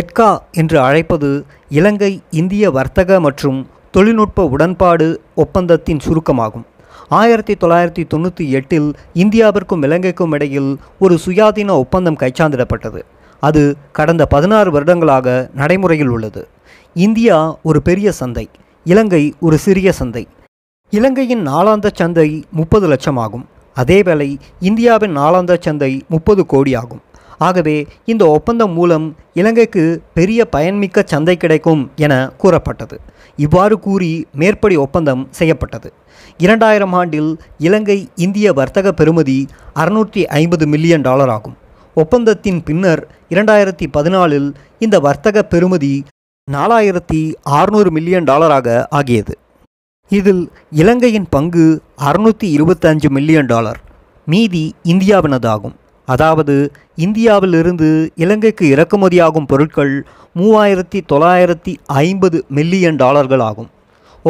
Speaker 1: எட்கா என்று அழைப்பது இலங்கை இந்திய வர்த்தக மற்றும் தொழில்நுட்ப உடன்பாடு ஒப்பந்தத்தின் சுருக்கமாகும். ஆயிரத்தி தொள்ளாயிரத்தி தொண்ணூற்றி எட்டில் இந்தியாவிற்கும் இலங்கைக்கும் இடையில் ஒரு சுயாதீன ஒப்பந்தம் கைச்சாந்திடப்பட்டது. அது கடந்த பதினாறு வருடங்களாக நடைமுறையில் உள்ளது. இந்தியா ஒரு பெரிய சந்தை இலங்கை ஒரு சிறிய சந்தை. இலங்கையின் நாளாந்த சந்தை முப்பது லட்சம் ஆகும். அதேவேளை இந்தியாவின் நாளாந்த சந்தை முப்பது கோடி ஆகும். ஆகவே இந்த ஒப்பந்தம் மூலம் இலங்கைக்கு பெரிய பயன்மிக்க சந்தை கிடைக்கும் என கூறப்பட்டது. இவ்வாறு கூறி மேற்படி ஒப்பந்தம் செய்யப்பட்டது. இரண்டாயிரம் ஆண்டில் இலங்கை இந்திய வர்த்தக பெறுமதி அறுநூற்றி ஐம்பது மில்லியன் டாலர் ஆகும். ஒப்பந்தத்தின் பின்னர் இரண்டாயிரத்தி பதினாலில் இந்த வர்த்தக பெறுமதி நாலாயிரத்தி அறுநூறு மில்லியன் டாலராக ஆகியது. இதில் இலங்கையின் பங்கு அறுநூற்றி இருபத்தஞ்சு மில்லியன் டாலர். மீதி இந்தியாவினதாகும். அதாவது இந்தியாவிலிருந்து இலங்கைக்கு இறக்குமதியாகும் பொருட்கள் மூவாயிரத்தி தொள்ளாயிரத்தி ஐம்பது மில்லியன் டாலர்கள் ஆகும்.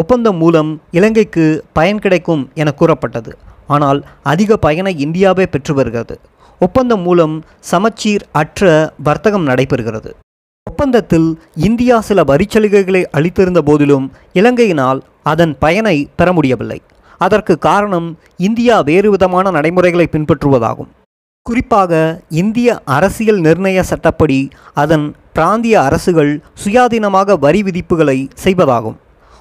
Speaker 1: ஒப்பந்தம் மூலம் இலங்கைக்கு பயன் கிடைக்கும் என கூறப்பட்டது. ஆனால் அதிக பயனை இந்தியாவே பெற்று வருகிறது. ஒப்பந்தம் மூலம் சமச்சீர் அற்ற வர்த்தகம் நடைபெறுகிறது. ஒப்பந்தத்தில் இந்தியா சில வரிச்சலுகைகளை அளித்திருந்த போதிலும் இலங்கையினால் அதன் பயனை பெற முடியவில்லை. அதற்கு காரணம் இந்தியா வேறு விதமான நடைமுறைகளை பின்பற்றுவதாகும். குறிப்பாக இந்திய அரசியல் நிர்ணய சட்டப்படி அதன் பிராந்திய அரசுகள் சுயாதீனமாக வரி விதிப்புகளை செய்வதாகும்.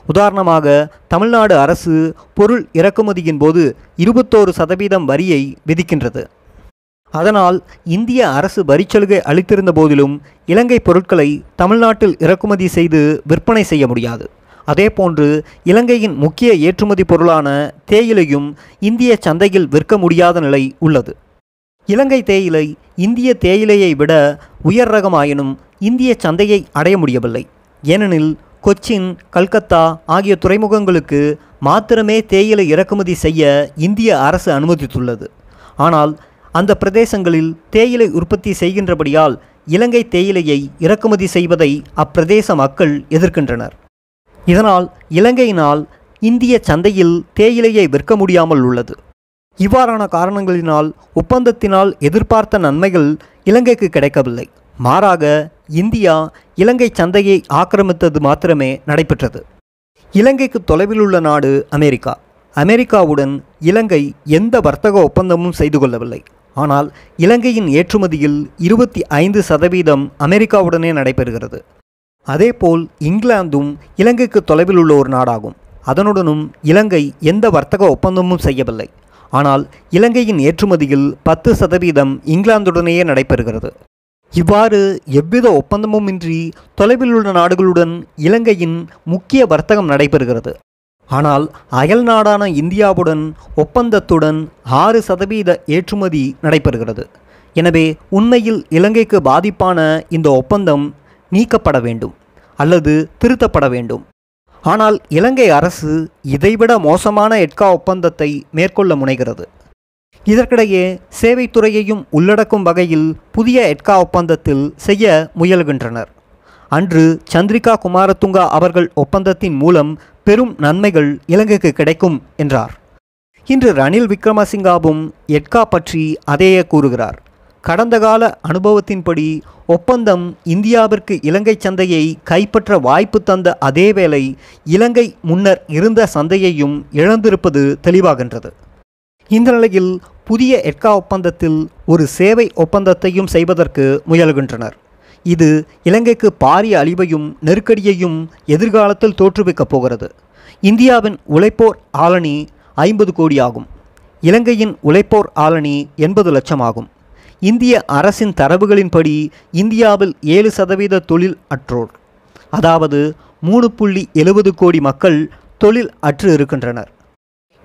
Speaker 1: உதாரணமாக தமிழ்நாடு அரசு பொருள் இறக்குமதியின் போது இருபத்தோரு சதவீதம் வரியை விதிக்கின்றது. அதனால் இந்திய அரசு வரிச்சலுகை அளித்திருந்த போதிலும் இலங்கை பொருட்களை தமிழ்நாட்டில் இறக்குமதி செய்து விற்பனை செய்ய முடியாது. அதேபோன்று இலங்கையின் முக்கிய ஏற்றுமதி பொருளான தேயிலையும் இந்திய சந்தையில் விற்க முடியாத நிலை உள்ளது. இலங்கை தேயிலை இந்திய தேயிலையை விட உயர் ரகமாயினும் இந்திய சந்தையை அடைய முடியவில்லை. ஏனெனில் கொச்சின் கல்கத்தா ஆகிய துறைமுகங்களுக்கு மாத்திரமே தேயிலை இறக்குமதி செய்ய இந்திய அரசு அனுமதித்துள்ளது. ஆனால் அந்த பிரதேசங்களில் தேயிலை உற்பத்தி செய்கின்றபடியால் இலங்கை தேயிலையை இறக்குமதி செய்வதை அப்பிரதேச மக்கள் எதிர்க்கின்றனர். இதனால் இலங்கையினால் இந்திய சந்தையில் தேயிலையை விற்க முடியாமல் உள்ளது. இவ்வாறான காரணங்களினால் ஒப்பந்தத்தினால் எதிர்பார்த்த நன்மைகள் இலங்கைக்கு கிடைக்கவில்லை. மாறாக இந்தியா இலங்கை சந்தையை ஆக்கிரமித்தது மாத்திரமே நடைபெற்றது. இலங்கைக்கு தொலைவில் உள்ள நாடு அமெரிக்கா. அமெரிக்காவுடன் இலங்கை எந்த வர்த்தக ஒப்பந்தமும் செய்து கொள்ளவில்லை. ஆனால் இலங்கையின் ஏற்றுமதியில் இருபத்தி ஐந்து சதவீதம் அமெரிக்காவுடனே நடைபெறுகிறது. அதேபோல் இங்கிலாந்தும் இலங்கைக்கு தொலைவில் உள்ள ஒரு நாடாகும். அதனுடனும் இலங்கை எந்த வர்த்தக ஒப்பந்தமும் செய்யவில்லை. ஆனால் இலங்கையின் ஏற்றுமதியில் பத்து சதவீதம் இங்கிலாந்துடனேயே நடைபெறுகிறது. இவ்வாறு எவ்வித ஒப்பந்தமும் இன்றி தொலைவில் உள்ள நாடுகளுடன் இலங்கையின் முக்கிய வர்த்தகம் நடைபெறுகிறது. ஆனால் அயல் நாடான இந்தியாவுடன் ஒப்பந்தத்துடன் ஆறு சதவீத ஏற்றுமதி நடைபெறுகிறது. எனவே உண்மையில் இலங்கைக்கு பாதிப்பான இந்த ஒப்பந்தம் நீக்கப்பட வேண்டும் அல்லது திருத்தப்பட வேண்டும். ஆனால் இலங்கை அரசு இதைவிட மோசமான எட்கா ஒப்பந்தத்தை மேற்கொள்ள முனைகிறது. இதற்கிடையே சேவைத்துறையையும் உள்ளடக்கும் வகையில் புதிய எட்கா ஒப்பந்தத்தில் செய்ய முயல்கின்றனர். அன்று சந்திரிகா குமாரதுங்கா அவர்கள் ஒப்பந்தத்தின் மூலம் பெரும் நன்மைகள் இலங்கைக்கு கிடைக்கும் என்றார். இன்று ரணில் விக்ரமசிங்காவும் எட்கா பற்றி அதையே கூறுகிறார். கடந்த கால அனுபவத்தின்படி ஒப்பந்தம் இந்தியாவிற்கு இலங்கை சந்தையை கைப்பற்ற வாய்ப்பு தந்த அதேவேளை இலங்கை முன்னர் இருந்த சந்தையையும் இழந்திருப்பது தெளிவாகின்றது. இந்த நிலையில் புதிய எட்கா ஒப்பந்தத்தில் ஒரு சேவை ஒப்பந்தத்தையும் செய்வதற்கு முயல்கின்றனர். இது இலங்கைக்கு பாரிய அழிவையும் நெருக்கடியையும் எதிர்காலத்தில் தோற்றுவிக்கப் போகிறது. இந்தியாவின் உழைப்போர் ஆளணி ஐம்பது கோடி ஆகும். இலங்கையின் உழைப்போர் ஆளணி எண்பது லட்சம் ஆகும். இந்திய அரசின் தரவுகளின்படி இந்தியாவில் ஏழு சதவீத தொழில் அற்றோர். அதாவது மூணு புள்ளி எழுபது கோடி மக்கள் தொழில் அற்று இருக்கின்றனர்.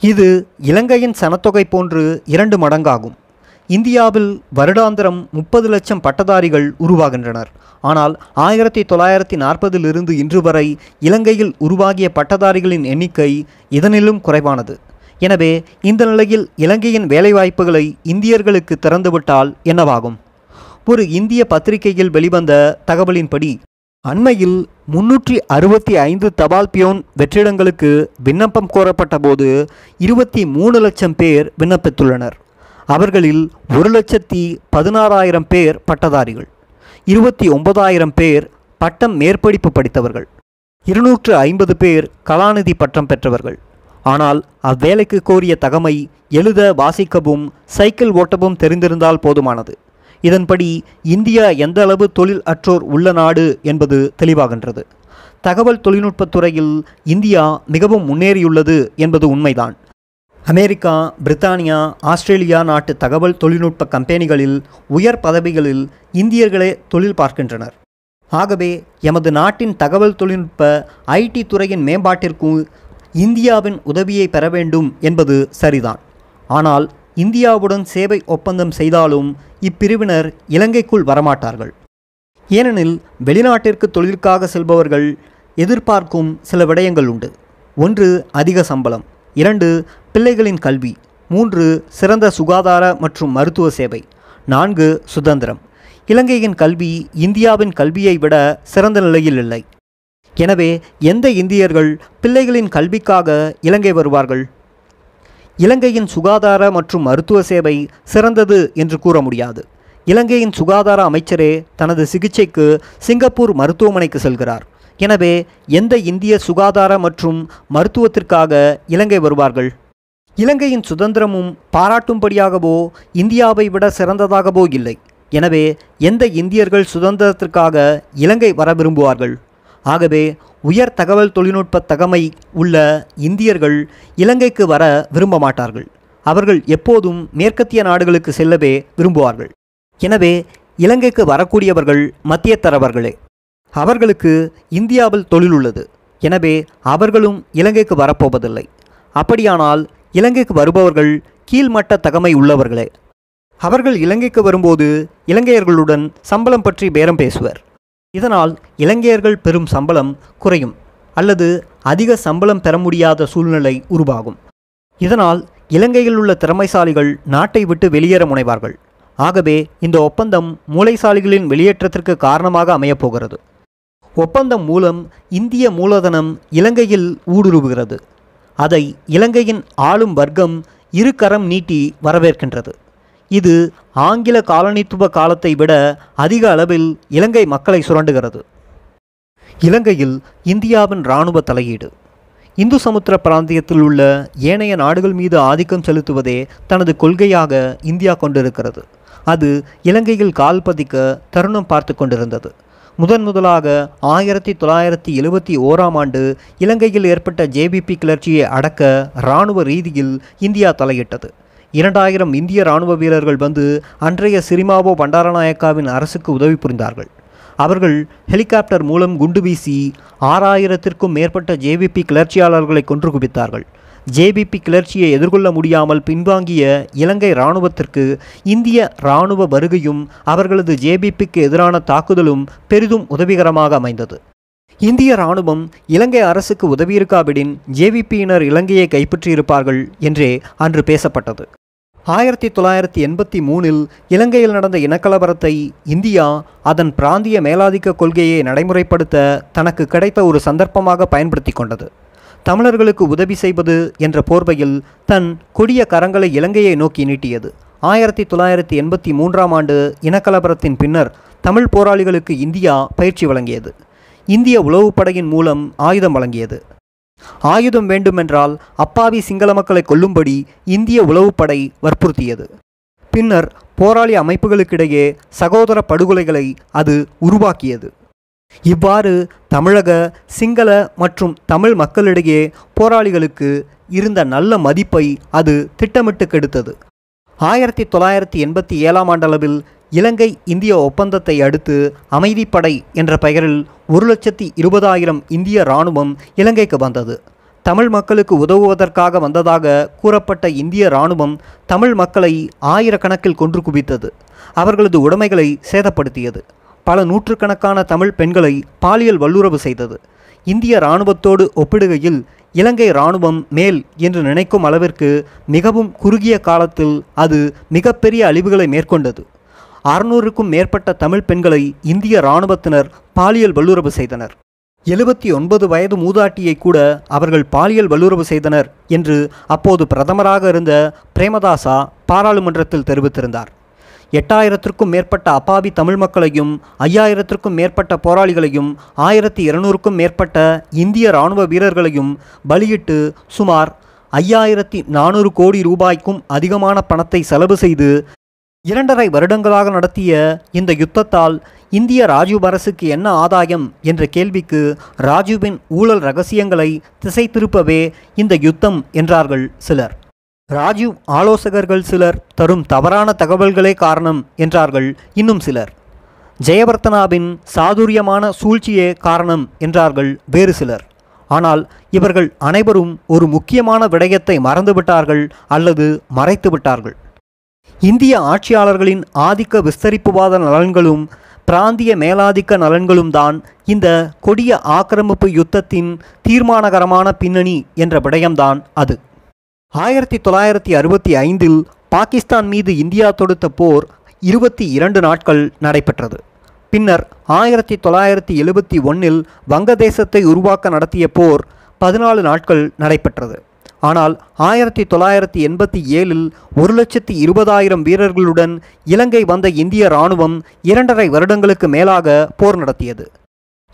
Speaker 1: இது இலங்கையின் சனத்தொகை போன்று இரண்டு மடங்காகும். இந்தியாவில் வருடாந்திரம் முப்பது லட்சம் பட்டதாரிகள் உருவாகின்றனர். ஆனால் ஆயிரத்தி தொள்ளாயிரத்தி நாற்பதிலிருந்து இன்று வரை இலங்கையில் உருவாகிய பட்டதாரிகளின் எண்ணிக்கை இதனிலும் குறைவானது. எனவே இந்த நிலையில் இலங்கையின் வேலைவாய்ப்புகளை இந்தியர்களுக்கு திறந்துவிட்டால் என்னவாகும்? ஒரு இந்திய பத்திரிகையில் வெளிவந்த தகவலின்படி அண்மையில் முன்னூற்றி அறுபத்தி ஐந்து தபால் பியோன் வெற்றிடங்களுக்கு விண்ணப்பம் கோரப்பட்ட போது இருபத்தி மூணு லட்சம் பேர் விண்ணப்பித்துள்ளனர். அவர்களில் ஒரு லட்சத்தி பதினாறாயிரம் பேர் பட்டதாரிகள் இருபத்தி ஒன்பதாயிரம் பேர் பட்டம் மேற்படிப்பு படித்தவர்கள் இருநூற்று ஐம்பது பேர் கலாநிதி பட்டம் பெற்றவர்கள். ஆனால் அவ்வேலைக்கு கோரிய தகமை எழுத வாசிக்கவும் சைக்கிள் ஓட்டவும் தெரிந்திருந்தால் போதுமானது. இதன்படி இந்தியா எந்த அளவு தொழில் அற்றோர் உள்ள நாடு என்பது தெளிவாகின்றது. தகவல் தொழில்நுட்பத்துறையில் இந்தியா மிகவும் முன்னேறியுள்ளது என்பது உண்மைதான். அமெரிக்கா பிரித்தானியா ஆஸ்திரேலியா நாட்டு தகவல் தொழில்நுட்ப கம்பெனிகளில் உயர் பதவிகளில் இந்தியர்களே தொழில் பார்க்கின்றனர். ஆகவே எமது நாட்டின் தகவல் தொழில்நுட்ப ஐடி துறையின் மேம்பாட்டிற்கு இந்தியாவின் உதவியை பெற வேண்டும் என்பது சரிதான். ஆனால் இந்தியாவுடன் சேவை ஒப்பந்தம் செய்தாலும் இப்பிரிவினர் இலங்கைக்குள் வரமாட்டார்கள். ஏனெனில் வெளிநாட்டிற்கு தொழிலுக்காக செல்பவர்கள் எதிர்பார்க்கும் சில விடயங்கள் உண்டு. ஒன்று அதிக சம்பளம். இரண்டு பிள்ளைகளின் கல்வி. மூன்று சிறந்த சுகாதார மற்றும் மருத்துவ சேவை. நான்கு சுதந்திரம். இலங்கையின் கல்வி இந்தியாவின் கல்வியை விட சிறந்த நிலையில் இல்லை. எனவே எந்த இந்தியர்கள் பிள்ளைகளின் கல்விக்காக இலங்கை வருவார்கள்? இலங்கையின் சுகாதார மற்றும் மருத்துவ சேவை சிறந்தது என்று கூற முடியாது. இலங்கையின் சுகாதார அமைச்சரே தனது சிகிச்சைக்கு சிங்கப்பூர் மருத்துவமனைக்கு செல்கிறார். எனவே எந்த இந்திய சுகாதார மற்றும் மருத்துவத்திற்காக இலங்கை வருவார்கள்? இலங்கையின் சுதந்திரமும் பாராட்டும்படியாகவோ இந்தியாவை விட சிறந்ததாகவோ இல்லை. எனவே எந்த இந்தியர்கள் சுதந்திரத்திற்காக இலங்கை வர விரும்புவார்கள்? ஆகவே உயர் தகவல் தொழில்நுட்ப தகமை உள்ள இந்தியர்கள் இலங்கைக்கு வர விரும்ப மாட்டார்கள் அவர்கள் எப்போதும் மேற்கத்திய நாடுகளுக்கு செல்லவே விரும்புவார்கள். எனவே இலங்கைக்கு வரக்கூடியவர்கள் மத்திய தரவர்களே அவர்களுக்கு இந்தியாவில் தொழில் உள்ளது. எனவே அவர்களும் இலங்கைக்கு வரப்போவதில்லை. அப்படியானால் இலங்கைக்கு வருபவர்கள் கீழ்மட்ட தகமை உள்ளவர்களே. அவர்கள் இலங்கைக்கு வரும்போது இலங்கையர்களுடன் சம்பளம் பற்றி பேரம் பேசுவர். இதனால் இலங்கையர்கள் பெறும் சம்பளம் குறையும் அல்லது அதிக சம்பளம் பெற முடியாத சூழ்நிலை உருவாகும். இதனால் இலங்கையில் உள்ள திறமைசாலிகள் நாட்டை விட்டு வெளியேற முனைவார்கள். ஆகவே இந்த ஒப்பந்தம் மூளைசாலிகளின் வெளியேற்றத்திற்கு காரணமாக அமையப்போகிறது. ஒப்பந்தம் மூலம் இந்திய மூலதனம் இலங்கையில் ஊடுருவுகிறது. அதை இலங்கையின் ஆளும் வர்க்கம் இரு கரம் நீட்டி வரவேற்கின்றது. இது ஆங்கில காலனித்துவ காலத்தை விட அதிக அளவில் இலங்கை மக்களை சுரண்டுகிறது. இலங்கையில் இந்தியாவின் இராணுவ தலையீடு. இந்து சமுத்திர பிராந்தியத்தில் உள்ள ஏனைய நாடுகள் மீது ஆதிக்கம் செலுத்துவதே தனது கொள்கையாக இந்தியா கொண்டிருக்கிறது. அது இலங்கையில் கால் பதிக்க தருணம் பார்த்து கொண்டிருந்தது. முதன் முதலாக ஆயிரத்தி தொள்ளாயிரத்தி எழுபத்தி ஓராம் ஆண்டு இலங்கையில் ஏற்பட்ட ஜேபிபி கிளர்ச்சியை அடக்க இராணுவ ரீதியில் இந்தியா தலையிட்டது. இரண்டாயிரம் இந்திய இராணுவ வீரர்கள் வந்து அன்றைய சிரிமாவோ பண்டாரநாயக்காவின் அரசுக்கு உதவி புரிந்தார்கள். அவர்கள் ஹெலிகாப்டர் மூலம் குண்டு வீசி ஆறாயிரத்திற்கும் மேற்பட்ட ஜேபிபி கிளர்ச்சியாளர்களை கொன்று குவித்தார்கள். ஜேபிபி கிளர்ச்சியை எதிர்கொள்ள முடியாமல் பின்வாங்கிய இலங்கை இராணுவத்திற்கு இந்திய இராணுவ வருகையும் அவர்களது ஜேபிபிக்கு எதிரான தாக்குதலும் பெரிதும் உதவிகரமாக அமைந்தது. இந்திய இராணுவம் இலங்கை அரசுக்கு உதவியிருக்காவிடின் ஜேவிபியினர் இலங்கையை கைப்பற்றியிருப்பார்கள் என்றே அன்று பேசப்பட்டது. ஆயிரத்தி தொள்ளாயிரத்தி எண்பத்தி மூணில் இலங்கையில் நடந்த இனக்கலவரத்தை இந்தியா அதன் பிராந்திய மேலாதிக்க கொள்கையை நடைமுறைப்படுத்த தனக்கு கிடைத்த ஒரு சந்தர்ப்பமாக பயன்படுத்தி கொண்டது. தமிழர்களுக்கு உதவி செய்வது என்ற போர்வையில் தன் கொடிய கரங்களை இலங்கையை நோக்கி நீட்டியது. ஆயிரத்தி தொள்ளாயிரத்தி எண்பத்தி மூன்றாம் ஆண்டு இனக்கலவரத்தின் பின்னர் தமிழ் போராளிகளுக்கு இந்தியா பயிற்சி வழங்கியது. இந்திய உளவுப்படையின் மூலம் ஆயுதம் வழங்கியது. ஆயுதம் வேண்டுமென்றால் அப்பாவி சிங்கள மக்களை கொல்லும்படி இந்திய உளவுப்படை வற்புறுத்தியது. பின்னர் போராளி அமைப்புகளுக்கிடையே சகோதர படுகொலைகளை அது உருவாக்கியது. இவ்வாறு தமிழக சிங்கள மற்றும் தமிழ் மக்களிடையே போராளிகளுக்கு இருந்த நல்ல மதிப்பை அது திட்டமிட்டு கெடுத்தது. ஆயிரத்தி தொள்ளாயிரத்தி எண்பத்தி ஏழாம் ஆண்டளவில் இலங்கை இந்திய ஒப்பந்தத்தை அடுத்து அமைதிப்படை என்ற பெயரில் ஒரு லட்சத்தி இருபதாயிரம் இந்திய இராணுவம் இலங்கைக்கு வந்தது. தமிழ் மக்களுக்கு உதவுவதற்காக வந்ததாக கூறப்பட்ட இந்திய இராணுவம் தமிழ் மக்களை ஆயிரக்கணக்கில் கொன்று குவித்தது. அவர்களது உடைமைகளை சேதப்படுத்தியது. பல நூற்றுக்கணக்கான தமிழ் பெண்களை பாலியல் வல்லுறவு செய்தது. இந்திய இராணுவத்தோடு ஒப்பிடுகையில் இலங்கை இராணுவம் மேல் என்று நினைக்கும் அளவிற்கு மிகவும் குறுகிய காலத்தில் அது மிகப்பெரிய அழிவுகளை மேற்கொண்டது. அறுநூறுக்கும் மேற்பட்ட தமிழ் பெண்களை இந்திய இராணுவத்தினர் பாலியல் வல்லுறவு செய்தனர். எழுபத்தி ஒன்பது வயது மூதாட்டியை கூட அவர்கள் பாலியல் வல்லுறவு செய்தனர் என்று அப்போது பிரதமராக இருந்த பிரேமதாசா பாராளுமன்றத்தில் தெரிவித்திருந்தார். எட்டாயிரத்திற்கும் மேற்பட்ட அப்பாவி தமிழ் மக்களையும் ஐயாயிரத்திற்கும் மேற்பட்ட போராளிகளையும் ஆயிரத்தி இருநூறுக்கும் மேற்பட்ட இந்திய இராணுவ வீரர்களையும் பலியிட்டு சுமார் ஐயாயிரத்தி நானூறு கோடி ரூபாய்க்கும் அதிகமான பணத்தை செலவு செய்து இரண்டரை வருடங்களாக நடத்திய இந்த யுத்தத்தால் இந்திய ராஜீவ் அரசுக்கு என்ன ஆதாயம் என்ற கேள்விக்கு ராஜீவின் ஊழல் ரகசியங்களை திசை திருப்பவே இந்த யுத்தம் என்றார்கள் சிலர். ராஜீவ் ஆலோசகர்கள் சிலர் தரும் தவறான தகவல்களே காரணம் என்றார்கள் இன்னும் சிலர். ஜெயவர்த்தனாவின் சாதுரியமான சூழ்ச்சியே காரணம் என்றார்கள் வேறு சிலர். ஆனால் இவர்கள் அனைவரும் ஒரு முக்கியமான விடயத்தை மறந்துவிட்டார்கள் அல்லது மறைத்து விட்டார்கள் இந்திய ஆட்சியாளர்களின் ஆதிக்க விஸ்தரிப்புவாத நலன்களும் பிராந்திய மேலாதிக்க நலன்களும் தான் இந்த கொடிய ஆக்கிரமிப்பு யுத்தத்தின் தீர்மானகரமான பின்னணி என்ற விடயம்தான் அது. ஆயிரத்தி தொள்ளாயிரத்தி அறுபத்தி ஐந்தில் பாகிஸ்தான் மீது இந்தியா தொடுத்த போர் இருபத்தி இரண்டு நாட்கள் நடைபெற்றது. பின்னர் ஆயிரத்தி தொள்ளாயிரத்தி எழுபத்தி ஒன்றில் வங்கதேசத்தை உருவாக்க நடத்திய போர் பதினாலு நாட்கள் நடைபெற்றது. ஆனால் ஆயிரத்தி தொள்ளாயிரத்தி எண்பத்தி ஏழில் ஒரு லட்சத்தி இருபதாயிரம் வீரர்களுடன் இலங்கை வந்த இந்திய இராணுவம் இரண்டரை வருடங்களுக்கு மேலாக போர் நடத்தியது.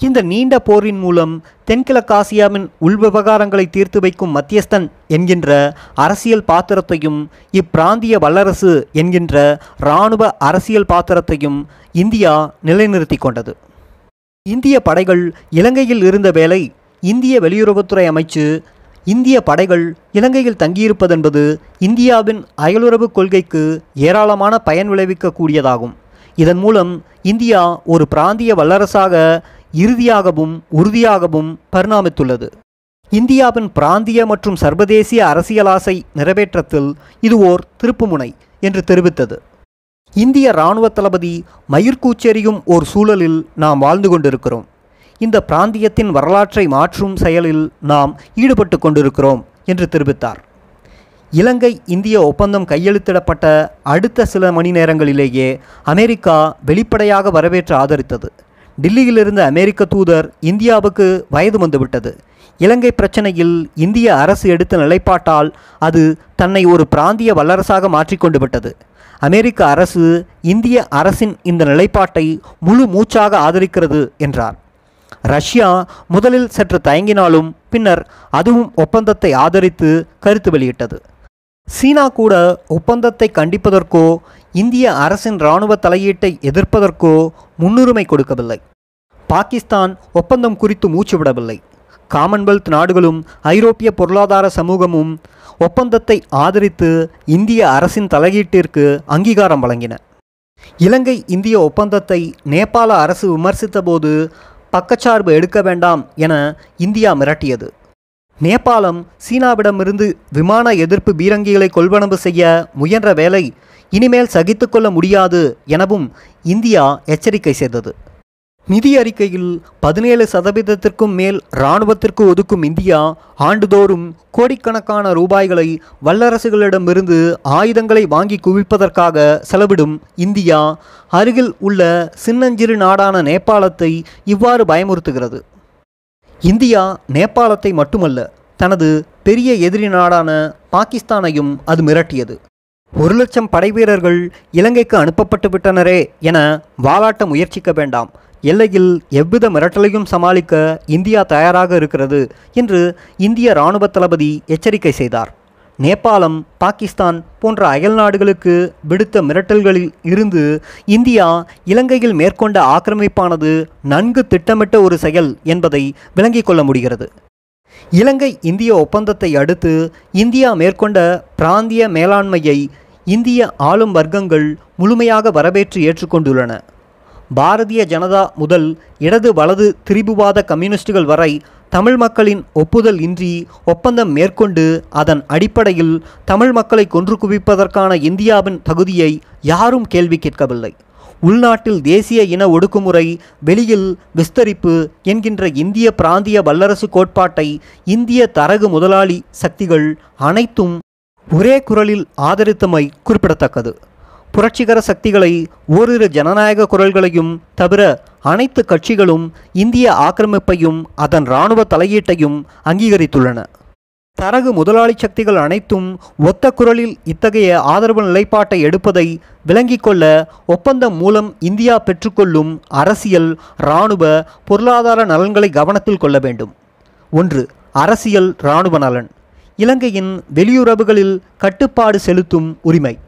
Speaker 1: இந்த நீண்ட போரின் மூலம் தென்கிழக்காசியாவின் உள்விவகாரங்களை தீர்த்து வைக்கும் மத்தியஸ்தன் என்கின்ற அரசியல் பாத்திரத்தையும் இப்பிராந்திய வல்லரசு என்கின்ற இராணுவ அரசியல் பாத்திரத்தையும் இந்தியா நிலைநிறுத்தி கொண்டது. இந்திய படைகள் இலங்கையில் இருந்த வேளை இந்திய வெளியுறவுத்துறை அமைச்சு இந்திய படைகள் இலங்கையில் தங்கியிருப்பதென்பது இந்தியாவின் அயலுறவு கொள்கைக்கு ஏராளமான பயன் விளைவிக்கக்கூடியதாகும். இதன் மூலம் இந்தியா ஒரு பிராந்திய வல்லரசாக இறுதியாகவும் உறுதியாகவும் பரிணாமித்துள்ளது. இந்தியாவின் பிராந்திய மற்றும் சர்வதேசிய அரசியலாசை நிறைவேற்றத்தில் இது ஓர் திருப்புமுனை என்று தெரிவித்தது. இந்திய இராணுவ தளபதி மயிர்கூச்செறியும் ஓர் சூழலில் நாம் வாழ்ந்து கொண்டிருக்கிறோம். இந்த பிராந்தியத்தின் வரலாற்றை மாற்றும் செயலில் நாம் ஈடுபட்டு கொண்டிருக்கிறோம் என்று தெரிவித்தார். இலங்கை இந்திய ஒப்பந்தம் கையெழுத்திடப்பட்ட அடுத்த சில மணி நேரங்களிலேயே அமெரிக்கா வெளிப்படையாக வரவேற்று ஆதரித்தது. டில்லியிலிருந்த அமெரிக்க தூதர் இந்தியாவுக்கு வயது வந்துவிட்டது. இலங்கை பிரச்சனையில் இந்திய அரசு எடுத்த நிலைப்பாட்டால் அது தன்னை ஒரு பிராந்திய வல்லரசாக மாற்றிக்கொண்டு விட்டது. அமெரிக்க அரசு இந்திய அரசின் இந்த நிலைப்பாட்டை முழு மூச்சாக ஆதரிக்கிறது என்றார். ரஷ்யா முதலில் சற்று தயங்கினாலும் பின்னர் அதுவும் ஒப்பந்தத்தை ஆதரித்து கருத்து வெளியிட்டது. சீனா கூட ஒப்பந்தத்தை கண்டிப்பதற்கோ இந்திய அரசின் இராணுவ தலையீட்டை எதிர்ப்பதற்கோ முன்னுரிமை கொடுக்கவில்லை. பாகிஸ்தான் ஒப்பந்தம் குறித்து மூச்சு விடவில்லை. காமன்வெல்த் நாடுகளும் ஐரோப்பிய பொருளாதார சமூகமும் ஒப்பந்தத்தை ஆதரித்து இந்திய அரசின் தலையீட்டிற்கு அங்கீகாரம் வழங்கின. இலங்கை இந்திய ஒப்பந்தத்தை நேபாள அரசு விமர்சித்தபோது பக்கச்சார்பு எடுக்க வேண்டாம் என இந்தியா மிரட்டியது. நேபாளம் சீனாவிடமிருந்து விமான எதிர்ப்பு பீரங்கிகளை கொள்வனவு செய்ய முயன்ற வேலை இனிமேல் சகித்துக்கொள்ள முடியாது எனவும் இந்தியா எச்சரிக்கை செய்தது. நிதி அறிக்கையில் பதினேழு சதவீதத்திற்கும் மேல் இராணுவத்திற்கு ஒதுக்கும் இந்தியா ஆண்டுதோறும் கோடிக்கணக்கான ரூபாய்களை வல்லரசுகளிடமிருந்து ஆயுதங்களை வாங்கி குவிப்பதற்காக செலவிடும் இந்தியா அருகில் உள்ள சின்னஞ்சிறு நாடான நேபாளத்தை இவ்வாறு பயமுறுத்துகிறது. இந்தியா நேபாளத்தை மட்டுமல்ல தனது பெரிய எதிரி நாடான பாகிஸ்தானையும் அது மிரட்டியது. ஒரு லட்சம் படைவீரர்கள் இலங்கைக்கு அனுப்பப்பட்டு விட்டனரே என வாலாட்ட முயற்சிக்க வேண்டாம். எல்லையில் எவ்வித மிரட்டலையும் சமாளிக்க இந்தியா தயாராக இருக்கிறது என்று இந்திய இராணுவ தளபதி எச்சரிக்கை செய்தார். நேபாளம் பாகிஸ்தான் போன்ற அயல் நாடுகளுக்கு விடுத்த மிரட்டல்களில் இருந்து இந்தியா இலங்கையில் மேற்கொண்ட ஆக்கிரமிப்பானது நன்கு திட்டமிட்ட ஒரு செயல் என்பதை விளங்கிக் கொள்ள முடிகிறது. இலங்கை இந்திய ஒப்பந்தத்தை அடுத்து இந்தியா மேற்கொண்ட பிராந்திய மேலாண்மையை இந்திய ஆளும் வர்க்கங்கள் முழுமையாக வரவேற்று ஏற்றுக்கொண்டுள்ளன. பாரதிய ஜனதா முதல் இடது வலது திரிபுவாத கம்யூனிஸ்டுகள் வரை தமிழ் மக்களின் ஒப்புதல் இன்றி ஒப்பந்தம் மேற்கொண்டு அதன் அடிப்படையில் தமிழ் மக்களை கொன்று குவிப்பதற்கான இந்தியாவின் தகுதியை யாரும் கேள்வி கேட்கவில்லை. உள்நாட்டில் தேசிய இன ஒடுக்குமுறை வெளியில் விஸ்தரிப்பு என்கின்ற இந்திய பிராந்திய வல்லரசு கோட்பாட்டை இந்திய தரகு முதலாளி சக்திகள் அனைத்தும் ஒரே குரலில் ஆதரித்தமை குறிப்பிடத்தக்கது. புரட்சிகர சக்திகளை ஓரிரு ஜனநாயக குரல்களையும் தவிர அனைத்து கட்சிகளும் இந்திய ஆக்கிரமிப்பையும் அதன் இராணுவ தலையீட்டையும் அங்கீகரித்துள்ளன. தரகு முதலாளி சக்திகள் அனைத்தும் ஒத்த குரலில் இத்தகைய ஆதரவு நிலைப்பாட்டை எடுப்பதை விளங்கிக் கொள்ள ஒப்பந்தம் மூலம் இந்தியா பெற்றுக்கொள்ளும் அரசியல் இராணுவ பொருளாதார நலன்களை கவனத்தில் கொள்ள வேண்டும். ஒன்று அரசியல் இராணுவ நலன். இலங்கையின் வெளியுறவுகளில் கட்டுப்பாடு செலுத்தும் உரிமை.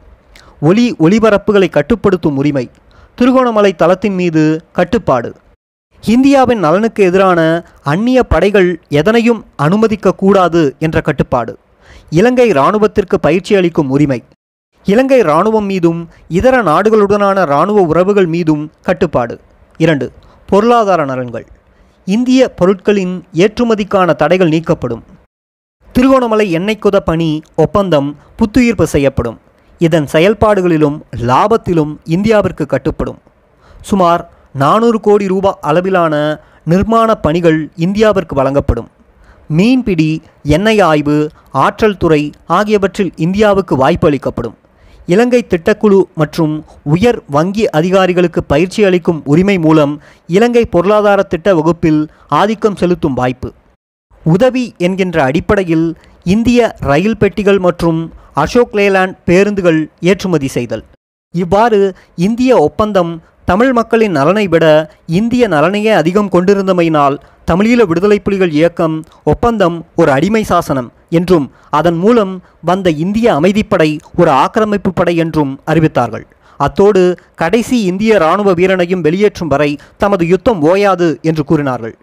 Speaker 1: ஒலி ஒளிபரப்புகளை கட்டுப்படுத்தும் உரிமை. திருகோணமலை தளத்தின் மீது கட்டுப்பாடு. இந்தியாவின் நலனுக்கு எதிரான அந்நிய படைகள் எதனையும் அனுமதிக்கக்கூடாது என்ற கட்டுப்பாடு. இலங்கை இராணுவத்திற்கு பயிற்சி அளிக்கும் உரிமை. இலங்கை இராணுவம் மீதும் இதர நாடுகளுடனான இராணுவ உறவுகள் மீதும் கட்டுப்பாடு. இரண்டு பொருளாதார நலன்கள். இந்திய பொருட்களின் ஏற்றுமதிக்கான தடைகள் நீக்கப்படும். திருகோணமலை எண்ணெய் குத பணி ஒப்பந்தம் புத்துயிர்ப்பு செய்யப்படும். இதன் செயல்பாடுகளிலும் லாபத்திலும் இந்தியாவிற்கு கட்டுப்படும். சுமார் நானூறு கோடி ரூபாய் அளவிலான நிர்மாண பணிகள் இந்தியாவிற்கு வழங்கப்படும். மீன்பிடி எண்ணெய் ஆய்வு ஆற்றல் துறை ஆகியவற்றில் இந்தியாவுக்கு வாய்ப்பு அளிக்கப்படும் இலங்கை திட்டக்குழு மற்றும் உயர் வங்கி அதிகாரிகளுக்கு பயிற்சி அளிக்கும் உரிமை மூலம் இலங்கை பொருளாதார திட்ட வகுப்பில் ஆதிக்கம் செலுத்தும் வாய்ப்பு. உதவி என்கின்ற அடிப்படையில் இந்திய ரயில் பெட்டிகள் மற்றும் அசோக் லேலாண்ட் பேருந்துகள் ஏற்றுமதி செய்தல். இவ்வாறு இந்திய ஒப்பந்தம் தமிழ் மக்களின் நலனை விட இந்திய நலனையே அதிகம் கொண்டிருந்தமையினால் தமிழீழ விடுதலை புலிகள் இயக்கம் ஒப்பந்தம் ஒரு அடிமை சாசனம் என்றும் அதன் மூலம் வந்த இந்திய அமைதிப்படை ஒரு ஆக்கிரமிப்பு படை என்றும் அறிவித்தார்கள். அத்தோடு கடைசி இந்திய இராணுவ வீரனையும் வெளியேற்றும் வரை தமது யுத்தம் ஓயாது என்று கூறினார்கள்.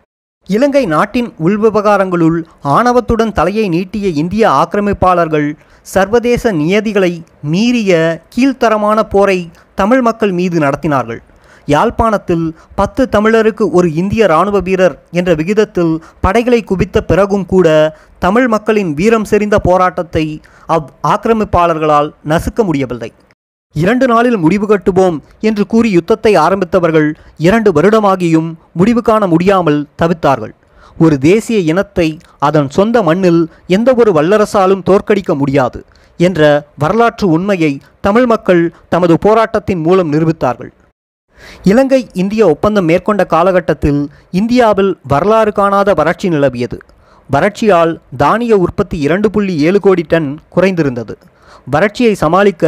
Speaker 1: இலங்கை நாட்டின் உள்விவகாரங்களுள் ஆணவத்துடன் தலையை நீட்டிய இந்திய ஆக்கிரமிப்பாளர்கள் சர்வதேச நியதிகளை மீறிய கீழ்த்தரமான போரை தமிழ் மக்கள் மீது நடத்தினார்கள். யாழ்ப்பாணத்தில் பத்து தமிழருக்கு ஒரு இந்திய இராணுவ வீரர் என்ற விகிதத்தில் படைகளை குவித்த பிறகும் கூட தமிழ் மக்களின் வீரம் செறிந்த போராட்டத்தை அவ் ஆக்கிரமிப்பாளர்களால் நசுக்க முடியவில்லை. இரண்டு நாளில் முடிவு கட்டுவோம் என்று கூறி யுத்தத்தை ஆரம்பித்தவர்கள் இரண்டு வருடமாகியும் முடிவு காண முடியாமல் தவித்தார்கள். ஒரு தேசிய இனத்தை அதன் சொந்த மண்ணில் எந்த ஒரு வல்லரசாலும் தோற்கடிக்க முடியாது என்ற வரலாற்று உண்மையை தமிழ் மக்கள் தமது போராட்டத்தின் மூலம் நிரூபித்தார்கள். இலங்கை இந்திய ஒப்பந்தம் மேற்கொண்ட காலகட்டத்தில் இந்தியாவில் வரலாறு காணாத வறட்சி நிலவியது. வறட்சியால் தானிய உற்பத்தி இரண்டு புள்ளி ஏழு கோடி டன் குறைந்திருந்தது. வறட்சியை சமாளிக்க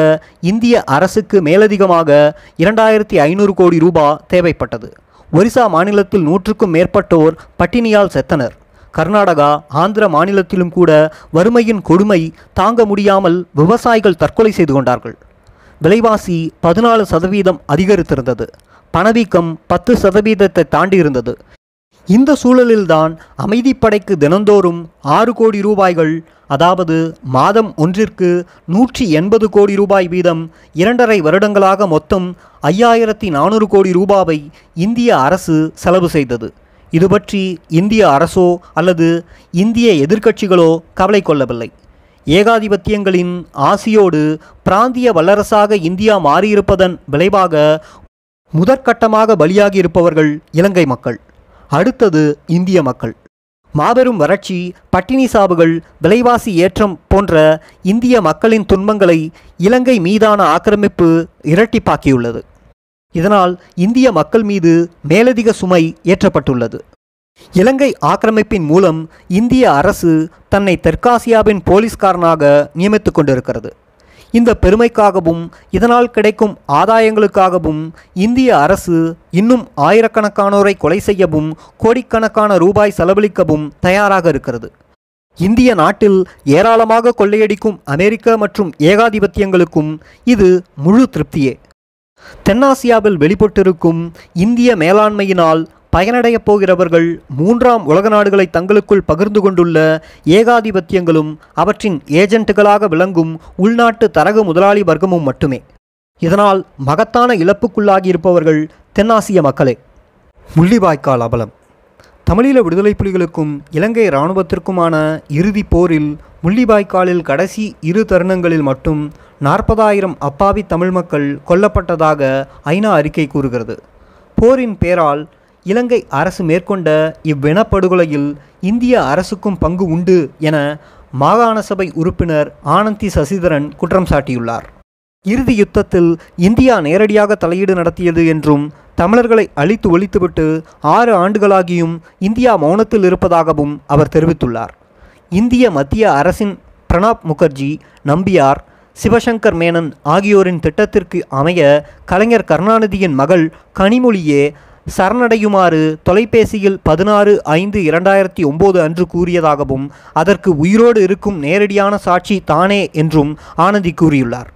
Speaker 1: இந்திய அரசுக்கு மேலதிகமாக இரண்டாயிரத்தி ஐநூறு கோடி ரூபாய் தேவைப்பட்டது. ஒரிசா மாநிலத்தில் நூற்றுக்கும் மேற்பட்டோர் பட்டினியால் செத்தனர். கர்நாடகா ஆந்திர மாநிலத்திலும் கூட வறுமையின் கொடுமை தாங்க முடியாமல் விவசாயிகள் தற்கொலை செய்து கொண்டார்கள். விலைவாசி பதினாலு சதவீதம் அதிகரித்திருந்தது. பணவீக்கம் பத்து சதவீதத்தை தாண்டி இருந்தது இந்த சூழலில்தான் அமைதிப்படைக்கு தினந்தோறும் ஆறு கோடி ரூபாய்கள் அதாவது மாதம் ஒன்றிற்கு நூற்றி எண்பது கோடி ரூபாய் வீதம் இரண்டரை வருடங்களாக மொத்தம் ஐயாயிரத்தி நானூறு கோடி ரூபாவை இந்திய அரசு செலவு செய்தது. இது பற்றி இந்திய அரசோ அல்லது இந்திய எதிர்க்கட்சிகளோ கவலை கொள்ளவில்லை. ஏகாதிபத்தியங்களின் ஆசியோடு பிராந்திய வல்லரசாக இந்தியா மாறியிருப்பதன் விளைவாக முதற்கட்டமாக பலியாகி இருப்பவர்கள் இலங்கை மக்கள். அடுத்தது இந்திய மக்கள். மாபெரும் வறட்சி பட்டினி சாவுகள் விலைவாசி ஏற்றம் போன்ற இந்திய மக்களின் துன்பங்களை இலங்கை மீதான ஆக்கிரமிப்பு இரட்டிப்பாக்கியுள்ளது. இதனால் இந்திய மக்கள் மீது மேலதிக சுமை ஏற்றப்பட்டுள்ளது. இலங்கை ஆக்கிரமிப்பின் மூலம் இந்திய அரசு தன்னை தெற்காசியாவின் போலீஸ்காரனாக நியமித்துக் கொண்டிருக்கிறது. இந்த பெருமைக்காகவும் இதனால் கிடைக்கும் ஆதாயங்களுக்காகவும் இந்திய அரசு இன்னும் ஆயிரக்கணக்கானோரை கொலை செய்யவும் கோடிக்கணக்கான ரூபாய் செலவழிக்கவும் தயாராக இருக்கிறது. இந்திய நாட்டில் ஏராளமாக கொள்ளையடிக்கும் அமெரிக்க மற்றும் ஏகாதிபத்தியங்களுக்கும் இது முழு திருப்தியே. தென்னாசியாவில் வெளிப்பட்டிருக்கும் இந்திய மேலாண்மையினால் பயனடையப் போகிறவர்கள் மூன்றாம் உலக நாடுகளை தங்களுக்குள் பகிர்ந்து கொண்டுள்ள ஏகாதிபத்தியங்களும் அவற்றின் ஏஜென்ட்டுகளாக விளங்கும் உள்நாட்டு தரகு முதலாளி வர்க்கமும் மட்டுமே. இதனால் மகத்தான இழப்புக்குள்ளாகியிருப்பவர்கள் தென்னாசிய மக்களே. முள்ளிவாய்க்கால் அபலம். தமிழீழ விடுதலை புலிகளுக்கும் இலங்கை இராணுவத்திற்குமான இறுதிப் போரில் முள்ளிவாய்க்காலில் கடைசி இரு தருணங்களில் மட்டும் நாற்பதாயிரம் அப்பாவி தமிழ் மக்கள் கொல்லப்பட்டதாக ஐநா அறிக்கை கூறுகிறது. போரின் பேரால் இலங்கை அரசு மேற்கொண்ட இவ்வினப்படுகொலையில் இந்திய அரசுக்கும் பங்கு உண்டு என மாகாண சபை உறுப்பினர் ஆனந்தி சசிதரன் குற்றம் சாட்டியுள்ளார். இறுதி யுத்தத்தில் இந்தியா நேரடியாக தலையீடு நடத்தியது என்றும் தமிழர்களை அழித்து ஒழித்துவிட்டு ஆறு ஆண்டுகளாகியும் இந்தியா மௌனத்தில் இருப்பதாகவும் அவர் தெரிவித்துள்ளார். இந்திய மத்திய அரசின் பிரணாப் முகர்ஜி நம்பியார் சிவசங்கர் மேனன் ஆகியோரின் திட்டத்திற்கு அமைய கலைஞர் கருணாநிதியின் மகள் கனிமொழியே சரணடையுமாறு தொலைபேசியில் பதினாறு ஐந்து இரண்டாயிரத்தி ஒம்பது அன்று கூறியதாகவும் அதற்கு உயிரோடு இருக்கும் நேரடியான சாட்சி தானே என்றும் ஆனந்தி கூறியுள்ளார்.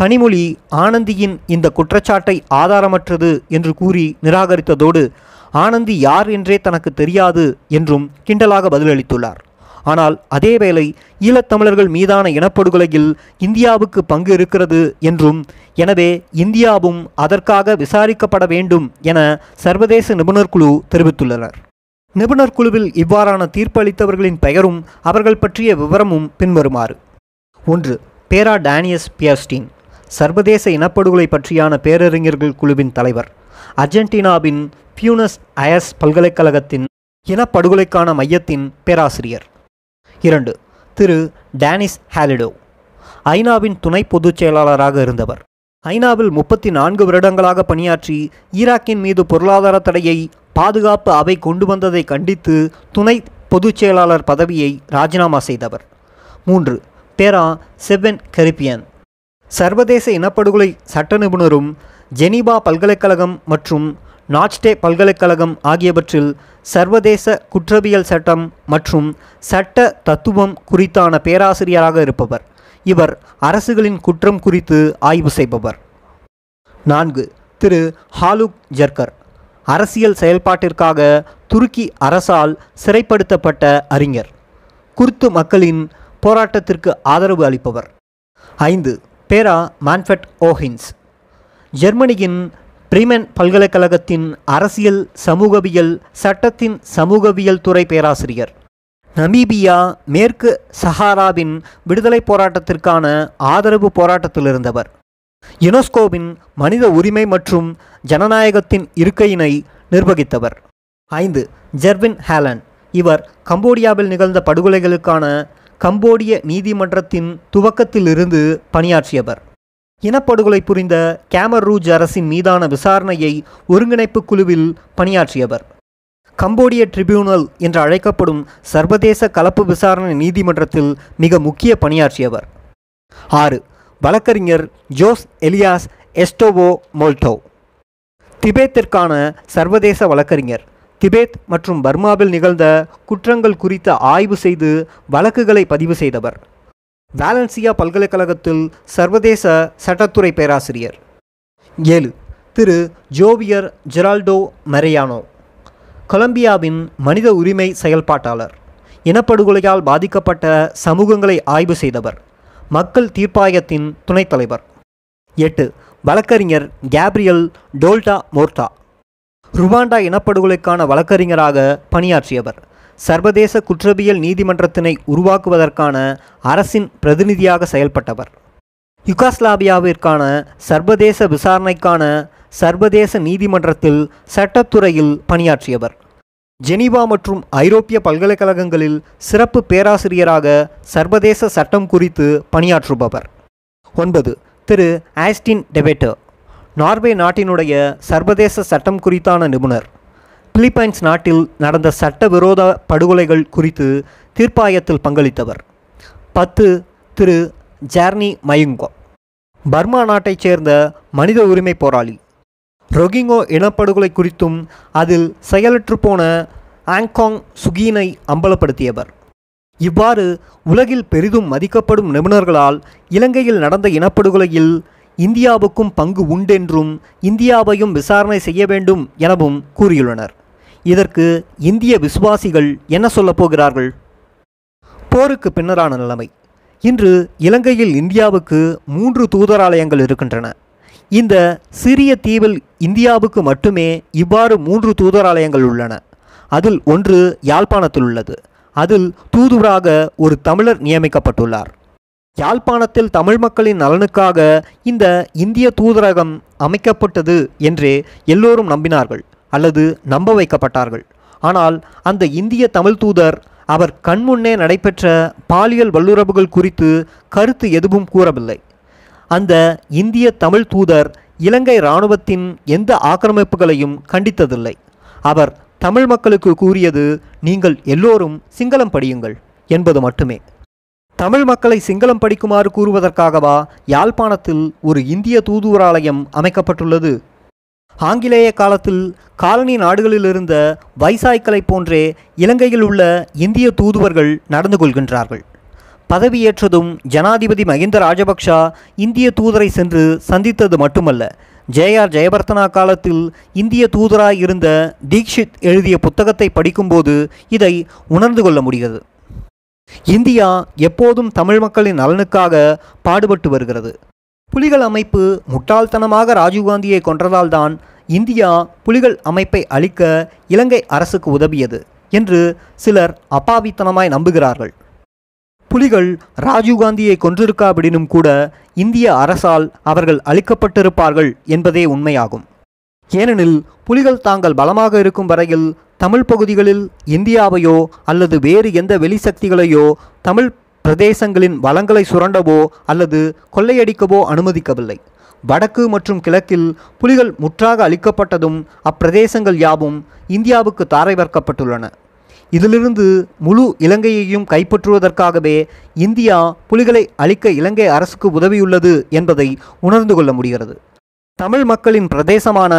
Speaker 1: கனிமொழி ஆனந்தியின் இந்த குற்றச்சாட்டை ஆதாரமற்றது என்று கூறி நிராகரித்ததோடு ஆனந்தி யார் என்றே தனக்கு தெரியாது என்றும் கிண்டலாக பதிலளித்துள்ளார். ஆனால் அதேவேளை ஈழத்தமிழர்கள் மீதான இனப்படுகொலையில் இந்தியாவுக்கு பங்கு இருக்கிறது என்றும் எனவே இந்தியாவும் அதற்காக விசாரிக்கப்பட வேண்டும் என சர்வதேச நிபுணர் குழு தெரிவித்துள்ளனர். நிபுணர் குழுவில் இவ்வாறான தீர்ப்பு அளித்தவர்களின் பெயரும் அவர்கள் பற்றிய விவரமும் பின்வருமாறு. ஒன்று பேரா டேனியஸ் பியர்ஸ்டீன் சர்வதேச இனப்படுகொலை பற்றியான பேரறிஞர்கள் குழுவின் தலைவர். அர்ஜென்டினாவின் பியூனஸ் அயஸ் பல்கலைக்கழகத்தின் இனப்படுகொலைக்கான மையத்தின் பேராசிரியர். இரண்டு. Thiru Denis Halliday. ஐநாவின் துணை பொதுச் செயலாளராக இருந்தவர். ஐநாவில் முப்பத்தி நான்கு வருடங்களாக பணியாற்றி ஈராக்கின் மீது பொருளாதார தடையை பாதுகாப்பு அவை கொண்டு வந்ததை கண்டித்து துணை பொதுச் செயலாளர் பதவியை ராஜினாமா செய்தவர். மூன்று. பேரா செவன் கரிப்பியன் சர்வதேச இனப்படுகொலை சட்ட நிபுணரும் ஜெனீபா பல்கலைக்கழகம் மற்றும் நாச்டே பல்கலைக்கழகம் ஆகியவற்றில் சர்வதேச குற்றவியல் சட்டம் மற்றும் சட்ட தத்துவம் குறித்தான பேராசிரியராக இருப்பவர். இவர் அரசுகளின் குற்றம் குறித்து ஆய்வு செய்பவர். நான்கு திரு. ஹாலுக் ஜர்கர். அரசியல் செயல்பாட்டிற்காக துருக்கி அரசால் சிறைப்படுத்தப்பட்ட அறிஞர். குர்து மக்களின் போராட்டத்திற்கு ஆதரவு அளிப்பவர். ஐந்து பேரா மான்ஃபெட் ஓஹின்ஸ். ஜெர்மனியின் பிரிமென் பல்கலைக்கழகத்தின் அரசியல் சமூகவியல் சட்டத்தின் சமூகவியல் துறை பேராசிரியர். நமீபியா மேற்கு சஹாராவின் விடுதலை போராட்டத்திற்கான ஆதரவு போராட்டத்தில் இருந்தவர். யுனெஸ்கோவின் மனித உரிமை மற்றும் ஜனநாயகத்தின் இருக்கையினை நிர்வகித்தவர். ஐந்து ஜெர்வின் ஹேலன். இவர் கம்போடியாவில் நிகழ்ந்த படுகொலைகளுக்கான கம்போடிய நீதிமன்றத்தின் துவக்கத்திலிருந்து பணியாற்றியவர். இனப்படுகொலை புரிந்த கேமர் ரூஜ் அரசின் மீதான விசாரணையை ஒருங்கிணைப்பு குழுவில் பணியாற்றியவர். கம்போடிய ட்ரிபியூனல் என்று அழைக்கப்படும் சர்வதேச கலப்பு விசாரணை நீதிமன்றத்தில் மிக முக்கிய பணியாற்றியவர். ஆறு வழக்கறிஞர் ஜோஸ் எலியாஸ் எஸ்டோவோ மோல்டோ. திபேத்திற்கான சர்வதேச வழக்கறிஞர். திபேத் மற்றும் பர்மாவில் நிகழ்ந்த குற்றங்கள் குறித்த ஆய்வு செய்து வழக்குகளை பதிவு செய்தவர். வாலன்சியா பல்கலைக்கழகத்தில் சர்வதேச சட்டத்துறை பேராசிரியர். ஏழு திரு. ஜோவியர் ஜெரால்டோ மெரையானோ கொலம்பியாவின் மனித உரிமை செயல்பாட்டாளர் இனப்படுகொலையால் பாதிக்கப்பட்ட சமூகங்களை ஆய்வு செய்தவர் மக்கள் தீர்ப்பாயத்தின் துணைத் தலைவர் எட்டு வழக்கறிஞர் கேப்ரியல் டோல்டா மோர்டா ருவாண்டா இனப்படுகொலைக்கான வழக்கறிஞராக பணியாற்றியவர். சர்வதேச குற்றவியல் நீதிமன்றத்தினை உருவாக்குவதற்கான அரசின் பிரதிநிதியாக செயல்பட்டவர். யுகாஸ்லாவியாவிற்கான சர்வதேச விசாரணைக்கான சர்வதேச நீதிமன்றத்தில் சட்டத்துறையில் பணியாற்றியவர். ஜெனீவா மற்றும் ஐரோப்பிய பல்கலைக்கழகங்களில் சிறப்பு பேராசிரியராக சர்வதேச சட்டம் குறித்து பணியாற்றுபவர். ஒன்பது திரு ஆஸ்டின் டெபேட்டர் நார்வே நாட்டினுடைய சர்வதேச சட்டம் குறித்தான நிபுணர். பிலிப்பைன்ஸ் நாட்டில் நடந்த சட்டவிரோத படுகொலைகள் குறித்து தீர்ப்பாயத்தில் பங்களித்தவர். பத்து திரு. ஜார்னி மயுங்கோ. பர்மா நாட்டைச் சேர்ந்த மனித உரிமை போராளி. ரொகிங்கோ இனப்படுகொலை குறித்தும் அதில் செயலற்று போன ஆங்காங் சுகீனை அம்பலப்படுத்தியவர். இவ்வாறு உலகில் பெரிதும் மதிக்கப்படும் நிபுணர்களால் இலங்கையில் நடந்த இனப்படுகொலையில் இந்தியாவுக்கும் பங்கு உண்டென்றும் இந்தியாவையும் விசாரணை செய்ய வேண்டும் எனவும் கூறியுள்ளனர். இதற்கு இந்திய விசுவாசிகள் என்ன சொல்லப் போகிறார்கள்? போருக்கு பின்னரான நிலைமை. இன்று இலங்கையில் இந்தியாவுக்கு மூன்று தூதராலயங்கள் இருக்கின்றன. இந்த சிறிய தீவில் இந்தியாவுக்கு மட்டுமே இவ்வாறு மூன்று தூதராலயங்கள் உள்ளன. அதில் ஒன்று யாழ்ப்பாணத்தில் உள்ளது. அதில் தூதுவராக ஒரு தமிழர் நியமிக்கப்பட்டுள்ளார். யாழ்ப்பாணத்தில் தமிழ் மக்களின் நலனுக்காக இந்த இந்திய தூதரகம் அமைக்கப்பட்டது என்றே எல்லோரும் நம்பினார்கள். அல்லது நம்ப வைக்கப்பட்டார்கள். ஆனால் அந்த இந்திய தமிழ் தூதர் அவர் கண்முன்னே நடைபெற்ற பாலியல் வல்லுறவுகள் குறித்து கருத்து எதுவும் கூறவில்லை. அந்த இந்திய தமிழ் தூதர் இலங்கை இராணுவத்தின் எந்த ஆக்கிரமிப்புகளையும் கண்டித்ததில்லை. அவர் தமிழ் மக்களுக்கு கூறியது நீங்கள் எல்லோரும் சிங்களம் படியுங்கள் என்பது மட்டுமே. தமிழ் மக்களை சிங்களம் படிக்குமாறு கூறுவதற்காகவா யாழ்ப்பாணத்தில் ஒரு இந்திய தூதுவராலயம் அமைக்கப்பட்டுள்ளது ஆங்கிலேய காலத்தில் காலனி நாடுகளில் இருந்த வைசாய்க்களைப் போன்றே இலங்கையில் உள்ள இந்திய தூதுவர்கள் நடந்து கொள்கின்றார்கள். பதவியேற்றதும் ஜனாதிபதி மகிந்த ராஜபக்ஷா இந்திய தூதரை சென்று சந்தித்தது மட்டுமல்ல. ஜேஆர் ஜெயவர்த்தனா காலத்தில் இந்திய தூதராய் இருந்த தீக்ஷித் எழுதிய புத்தகத்தை படிக்கும்போது இதை உணர்ந்து கொள்ள முடிகிறது. இந்தியா எப்போதும் தமிழ் மக்களின் நலனுக்காக பாடுபட்டு வருகிறது. புலிகள் அமைப்பு முட்டாள்தனமாக ராஜீவ்காந்தியை கொன்றதால்தான் இந்தியா புலிகள் அமைப்பை அழிக்க இலங்கை அரசுக்கு உதவியது என்று சிலர் அப்பாவித்தனமாய் நம்புகிறார்கள். புலிகள் ராஜீவ்காந்தியை கொன்றிருக்காவிடனும் கூட இந்திய அரசால் அவர்கள் அழிக்கப்பட்டிருப்பார்கள் என்பதே உண்மையாகும். ஏனெனில் புலிகள் தாங்கள் பலமாக இருக்கும் வரையில் தமிழ் பகுதிகளில் இந்தியாவையோ அல்லது வேறு எந்த வெளிசக்திகளையோ தமிழ் பிரதேசங்களின் வளங்களை சுரண்டவோ அல்லது கொள்ளையடிக்கவோ அனுமதிக்கவில்லை. வடக்கு மற்றும் கிழக்கில் புலிகள் முற்றாக அளிக்கப்பட்டதும் அப்பிரதேசங்கள் யாவும் இந்தியாவுக்கு தாரை வர்க்கப்பட்டுள்ளன. இதிலிருந்து முழு இலங்கையையும் கைப்பற்றுவதற்காகவே இந்தியா புலிகளை அழிக்க இலங்கை அரசுக்கு உதவியுள்ளது என்பதை உணர்ந்து கொள்ள முடிகிறது. தமிழ் மக்களின் பிரதேசமான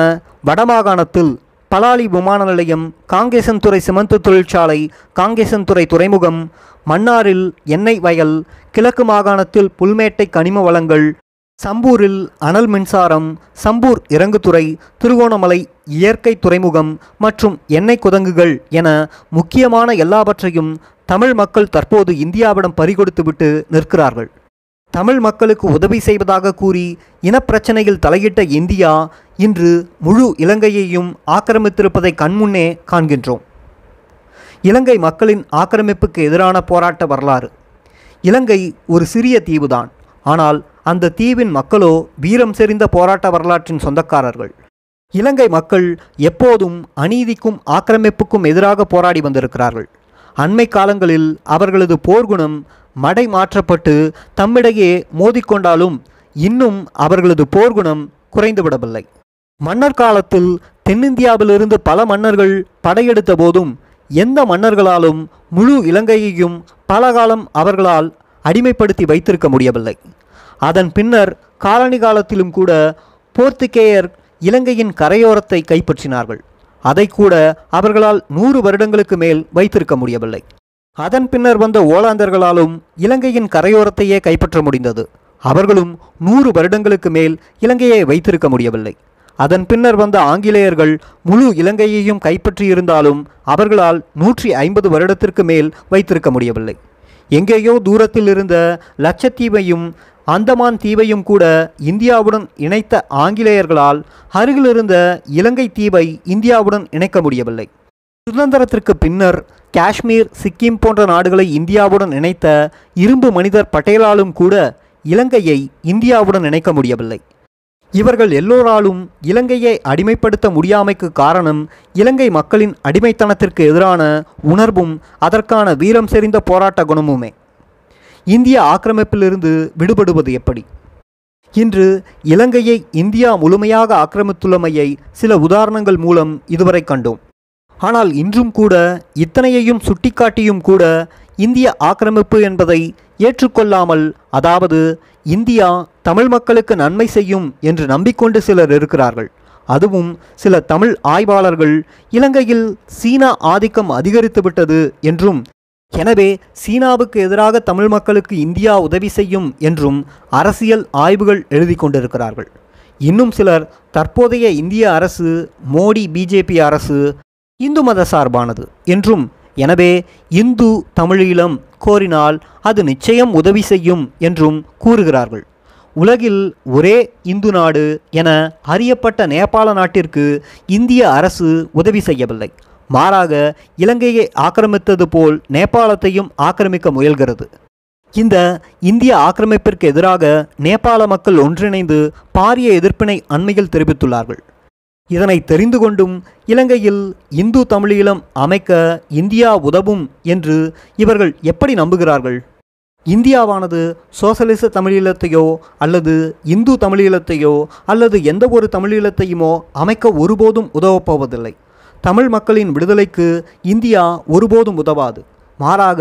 Speaker 1: வடமாகாணத்தில் பலாலி விமான நிலையம் காங்கேசன்துறை சிமெண்ட் தொழிற்சாலை காங்கேசன்துறை துறைமுகம் மன்னாரில் எண்ணெய் வயல் கிழக்கு மாகாணத்தில் புல்மேட்டை கனிம வளங்கள் சம்பூரில் அனல் மின்சாரம் சம்பூர் இறங்குதுறை திருகோணமலை இயற்கை துறைமுகம் மற்றும் எண்ணெய் குதங்குகள் என முக்கியமான எல்லாவற்றையும் தமிழ் மக்கள் தற்போது இந்தியாவிடம் பறிகொடுத்துவிட்டு நிற்கிறார்கள். தமிழ் மக்களுக்கு உதவி செய்வதாக கூறி இனப்பிரச்சனையில் தலையிட்ட இந்தியா இன்று முழு இலங்கையையும் ஆக்கிரமித்திருப்பதை கண்முன்னே காண்கின்றோம். இலங்கை மக்களின் ஆக்கிரமிப்புக்கு எதிரான போராட்ட வரலாறு. இலங்கை ஒரு சிறிய தீவுதான். ஆனால் அந்த தீவின் மக்களோ வீரம் செறிந்த போராட்ட வரலாற்றின் சொந்தக்காரர்கள். இலங்கை மக்கள் எப்போதும் அநீதிக்கும் ஆக்கிரமிப்புக்கும் எதிராக போராடி வந்திருக்கிறார்கள். அண்மை காலங்களில் அவர்களது போர்க்குணம் மடை மாற்றப்பட்டு தம்மிடையே மோதிக்கொண்டாலும் இன்னும் அவர்களது போர்க்குணம் குறைந்துவிடவில்லை. மன்னர் காலத்தில் தென்னிந்தியாவிலிருந்து பல மன்னர்கள் படையெடுத்த போதும் எந்த மன்னர்களாலும் முழு இலங்கையையும் பல காலம் அவர்களால் அடிமைப்படுத்தி வைத்திருக்க முடியவில்லை. அதன் பின்னர் காலனி காலத்திலும் கூட போர்த்துகேயர் இலங்கையின் கரையோரத்தை கைப்பற்றினார்கள். அதை கூட அவர்களால் நூறு வருடங்களுக்கு மேல் வைத்திருக்க முடியவில்லை. அதன் பின்னர் வந்த ஓலாந்தர்களாலும் இலங்கையின் கரையோரத்தையே கைப்பற்ற முடிந்தது. அவர்களும் நூறு வருடங்களுக்கு மேல் இலங்கையை வைத்திருக்க முடியவில்லை. அதன் பின்னர் வந்த ஆங்கிலேயர்கள் முழு இலங்கையையும் கைப்பற்றியிருந்தாலும் அவர்களால் நூற்றி ஐம்பது வருடத்திற்கு மேல் வைத்திருக்க முடியவில்லை. எங்கேயோ தூரத்தில் இருந்த லட்சத்தீவையும் அந்தமான் தீவையும் கூட இந்தியாவுடன் இணைத்த ஆங்கிலேயர்களால் அருகிலிருந்த இலங்கை தீவை இந்தியாவுடன் இணைக்க முடியவில்லை. சுதந்திரத்திற்கு பின்னர் காஷ்மீர் சிக்கிம் போன்ற நாடுகளை இந்தியாவுடன் இணைத்த இரும்பு மனிதர் பட்டேலாலும் கூட இலங்கையை இந்தியாவுடன் இணைக்க முடியவில்லை. இவர்கள் எல்லோராலும் இலங்கையை அடிமைப்படுத்த முடியாமைக்கு காரணம் இலங்கை மக்களின் அடிமைத்தனத்திற்கு எதிரான உணர்வும் அதற்கான வீரம் செறிந்த போராட்ட குணமுமே. இந்திய ஆக்கிரமிப்பிலிருந்து விடுபடுவது எப்படி? இன்று இலங்கையை இந்தியா முழுமையாக ஆக்கிரமித்துள்ளமையை சில உதாரணங்கள் மூலம் இதுவரை கண்டோம். ஆனால் இன்றும் கூட இத்தனையையும் சுட்டிக்காட்டியும் கூட இந்திய ஆக்கிரமிப்பு என்பதை ஏற்றுக்கொள்ளாமல் அதாவது இந்தியா தமிழ் மக்களுக்கு நன்மை செய்யும் என்று நம்பிக்கொண்டு சிலர் இருக்கிறார்கள். அதுவும் சில தமிழ் ஆய்வாளர்கள் இலங்கையில் சீனா ஆதிக்கம் அதிகரித்துவிட்டது என்றும் எனவே சீனாவுக்கு எதிராக தமிழ் மக்களுக்கு இந்தியா உதவி செய்யும் என்றும் அரசியல் ஆய்வுகள் எழுதி கொண்டிருக்கிறார்கள். இன்னும் சிலர் தற்போதைய இந்திய அரசு மோடி பிஜேபி அரசு இந்து மத சார்பானது என்றும் எனவே இந்து தமிழீழம் கோரினால் அது நிச்சயம் உதவி செய்யும் என்றும் கூறுகிறார்கள். உலகில் ஒரே இந்து நாடு என அறியப்பட்ட நேபாள நாட்டிற்கு இந்திய அரசு உதவி செய்யவில்லை. மாறாக இலங்கையை ஆக்கிரமித்தது போல் நேபாளத்தையும் ஆக்கிரமிக்க முயல்கிறது. இந்த இந்திய ஆக்கிரமிப்பிற்கு எதிராக நேபாள மக்கள் ஒன்றிணைந்து பாரிய எதிர்ப்பினை அண்மையில் தெரிவித்துள்ளார்கள். இதனை தெரிந்து கொண்டும் இலங்கையில் இந்து தமிழீழம் அமைக்க இந்தியா உதவும் என்று இவர்கள் எப்படி நம்புகிறார்கள்? இந்தியாவானது சோசலிச தமிழீழத்தையோ அல்லது இந்து தமிழீழத்தையோ அல்லது எந்த ஒரு தமிழீழத்தையுமோ அமைக்க ஒருபோதும் உதவப்போவதில்லை. தமிழ் மக்களின் விடுதலைக்கு இந்தியா ஒருபோதும் உதவாது. மாறாக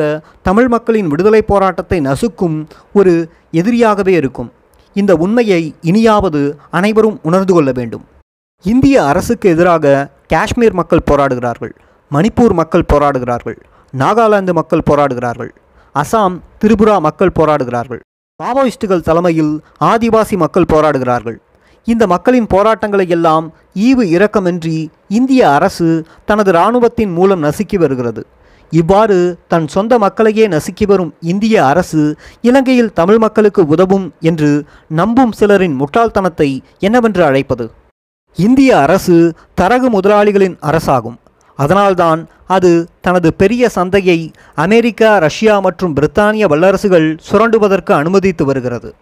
Speaker 1: தமிழ் மக்களின் விடுதலை போராட்டத்தை நசுக்கும் ஒரு எதிரியாகவே இருக்கும். இந்த உண்மையை இனியாவது அனைவரும் உணர்ந்து கொள்ள வேண்டும். இந்திய அரசுக்கு எதிராக காஷ்மீர் மக்கள் போராடுகிறார்கள் மணிப்பூர் மக்கள் போராடுகிறார்கள் நாகாலாந்து மக்கள் போராடுகிறார்கள் அசாம் திரிபுரா மக்கள் போராடுகிறார்கள். மாவோயிஸ்டுகள் தலைமையில் ஆதிவாசி மக்கள் போராடுகிறார்கள். இந்த மக்களின் போராட்டங்களை எல்லாம் ஈவு இரக்கமின்றி இந்திய அரசு தனது இராணுவத்தின் மூலம் நசுக்கி வருகிறது. இவ்வாறு தன் சொந்த மக்களையே நசுக்கி வரும் இந்திய அரசு இலங்கையில் தமிழ் மக்களுக்கு உதவும் என்று நம்பும் சிலரின் முட்டாள்தனத்தை என்னவென்று அழைப்பது? இந்திய அரசு தரகு முதலாளிகளின் அரசாகும். அதனால்தான் அது தனது பெரிய சந்தையை அமெரிக்கா ரஷ்யா மற்றும் பிரித்தானிய வல்லரசுகள் சுரண்டுவதற்கு அனுமதித்து வருகிறது.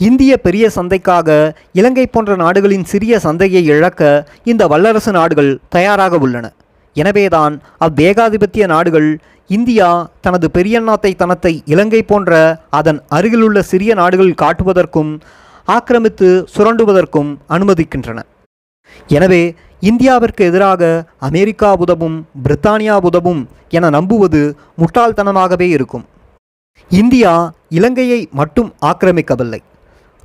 Speaker 1: இந்திய பெரிய சந்தைக்காக இலங்கை போன்ற நாடுகளின் சிறிய சந்தையை இழக்க இந்த வல்லரசு நாடுகள் தயாராக உள்ளன. எனவேதான் அவ்வேகாதிபத்திய நாடுகள் இந்தியா தனது பெரியண்ணாத்தை தனத்தை இலங்கை போன்ற அதன் அருகிலுள்ள சிறிய நாடுகள் காட்டுவதற்கும் ஆக்கிரமித்து சுரண்டுவதற்கும் அனுமதிக்கின்றன. எனவே இந்தியாவிற்கு எதிராக அமெரிக்கா உதவும் பிரித்தானியா உதவும் என நம்புவது முட்டாள்தனமாகவே இருக்கும். இந்தியா இலங்கையை மட்டும் ஆக்கிரமிக்கவில்லை.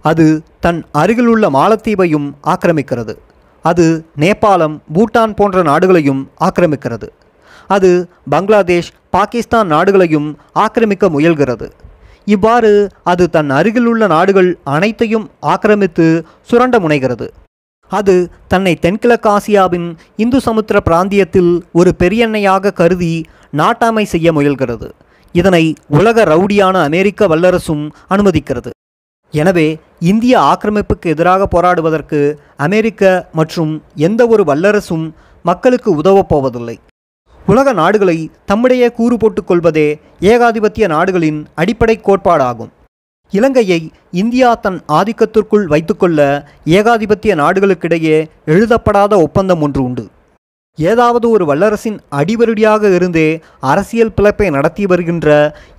Speaker 1: அது தன் அருகிலுள்ள மாலத்தீவையும் ஆக்கிரமிக்கிறது. அது நேபாளம் பூட்டான் போன்ற நாடுகளையும் ஆக்கிரமிக்கிறது. அது பங்களாதேஷ் பாகிஸ்தான் நாடுகளையும் ஆக்கிரமிக்க முயல்கிறது. இவ்வாறு அது தன் அருகிலுள்ள நாடுகள் அனைத்தையும் ஆக்கிரமித்து சுரண்ட முனைகிறது. அது தன்னை தென்கிழக்காசியாவின் இந்து சமுத்திர பிராந்தியத்தில் ஒரு பெரியண்ணையாக கருதி நாட்டாமை செய்ய முயல்கிறது. இதனை உலக ரவுடியான அமெரிக்க வல்லரசும் அனுமதிக்கிறது. எனவே இந்திய ஆக்கிரமிப்புக்கு எதிராக போராடுவதற்கு அமெரிக்க மற்றும் எந்த ஒரு வல்லரசும் மக்களுக்கு உதவப் போவதில்லை. உலக நாடுகளை தம்மிடையே கூறு போட்டுக் கொள்வதே ஏகாதிபத்திய நாடுகளின் அடிப்படை கோட்பாடாகும். இலங்கையை இந்தியா தன் ஆதிக்கத்திற்குள் வைத்துக்கொள்ள ஏகாதிபத்திய நாடுகளுக்கிடையே எழுதப்படாத ஒப்பந்தம் ஒன்று உண்டு. ஏதாவது ஒரு வல்லரசின் அடிவருடியாக இருந்தே அரசியல் பிளப்பை நடத்தி வருகின்ற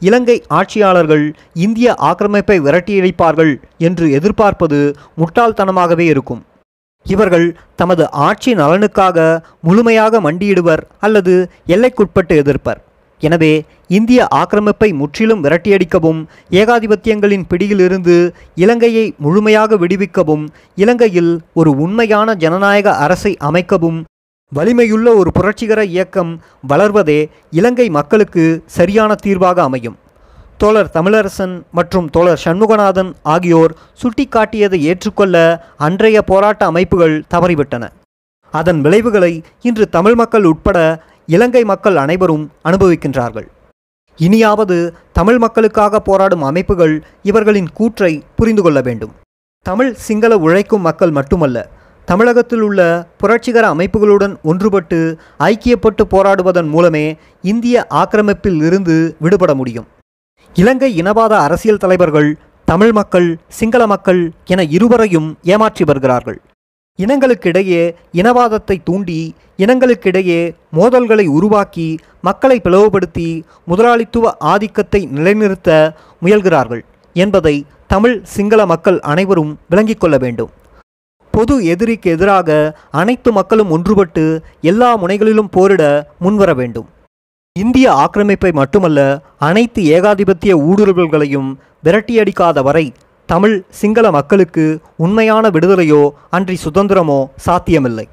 Speaker 1: இலங்கை ஆட்சியாளர்கள் இந்திய ஆக்கிரமிப்பை விரட்டியடிப்பார்கள் என்று எதிர்பார்ப்பது முட்டாள்தனமாகவே இருக்கும். இவர்கள் தமது ஆட்சி நலனுக்காக முழுமையாக மண்டியிடுவர் அல்லது எல்லைக்குட்பட்டு எதிர்ப்பர். எனவே இந்திய ஆக்கிரமிப்பை முற்றிலும் விரட்டியடிக்கவும் ஏகாதிபத்தியங்களின் பிடியிலிருந்து இலங்கையை முழுமையாக விடுவிக்கவும் இலங்கையில் ஒரு உண்மையான ஜனநாயக அரசை அமைக்கவும் வலிமையுள்ள ஒரு புரட்சிகர இயக்கம் வளர்வதே இலங்கை மக்களுக்கு சரியான தீர்வாக அமையும். தோழர் தமிழரசன் மற்றும் தோழர் சண்முகநாதன் ஆகியோர் சுட்டிக்காட்டியதை ஏற்றுக்கொள்ள அன்றைய போராட்ட அமைப்புகள் தவறிவிட்டன. அதன் விளைவுகளை இன்று தமிழ் மக்கள் உட்பட இலங்கை மக்கள் அனைவரும் அனுபவிக்கின்றார்கள். இனியாவது தமிழ் மக்களுக்காக போராடும் அமைப்புகள் இவர்களின் கூற்றை புரிந்து கொள்ள வேண்டும். தமிழ் சிங்கள உழைக்கும் மக்கள் மட்டுமல்ல தமிழகத்தில் உள்ள புரட்சிகர அமைப்புகளுடன் ஒன்றுபட்டு ஐக்கியப்பட்டு போராடுவதன் மூலமே இந்திய ஆக்கிரமிப்பில் இருந்து விடுபட முடியும். இலங்கை இனவாத அரசியல் தலைவர்கள் தமிழ் மக்கள் சிங்கள மக்கள் என இருவரையும் ஏமாற்றி வருகிறார்கள். இனங்களுக்கிடையே இனவாதத்தை தூண்டி இனங்களுக்கிடையே மோதல்களை உருவாக்கி மக்களை பிளவுபடுத்தி முதலாளித்துவ ஆதிக்கத்தை நிலைநிறுத்த முயல்கிறார்கள் என்பதை தமிழ் சிங்கள மக்கள் அனைவரும் விளங்கிக் கொள்ள வேண்டும். பொது எதிரிக்கு எதிராக அனைத்து மக்களும் ஒன்றுபட்டு எல்லா முனைகளிலும் போரிட முன்வர வேண்டும். இந்திய ஆக்கிரமிப்பை மட்டுமல்ல அனைத்து ஏகாதிபத்திய ஊடுருவல்களையும் விரட்டியடிக்காத வரை தமிழ் சிங்கள மக்களுக்கு உண்மையான விடுதலையோ அன்றி சுதந்திரமோ சாத்தியமில்லை.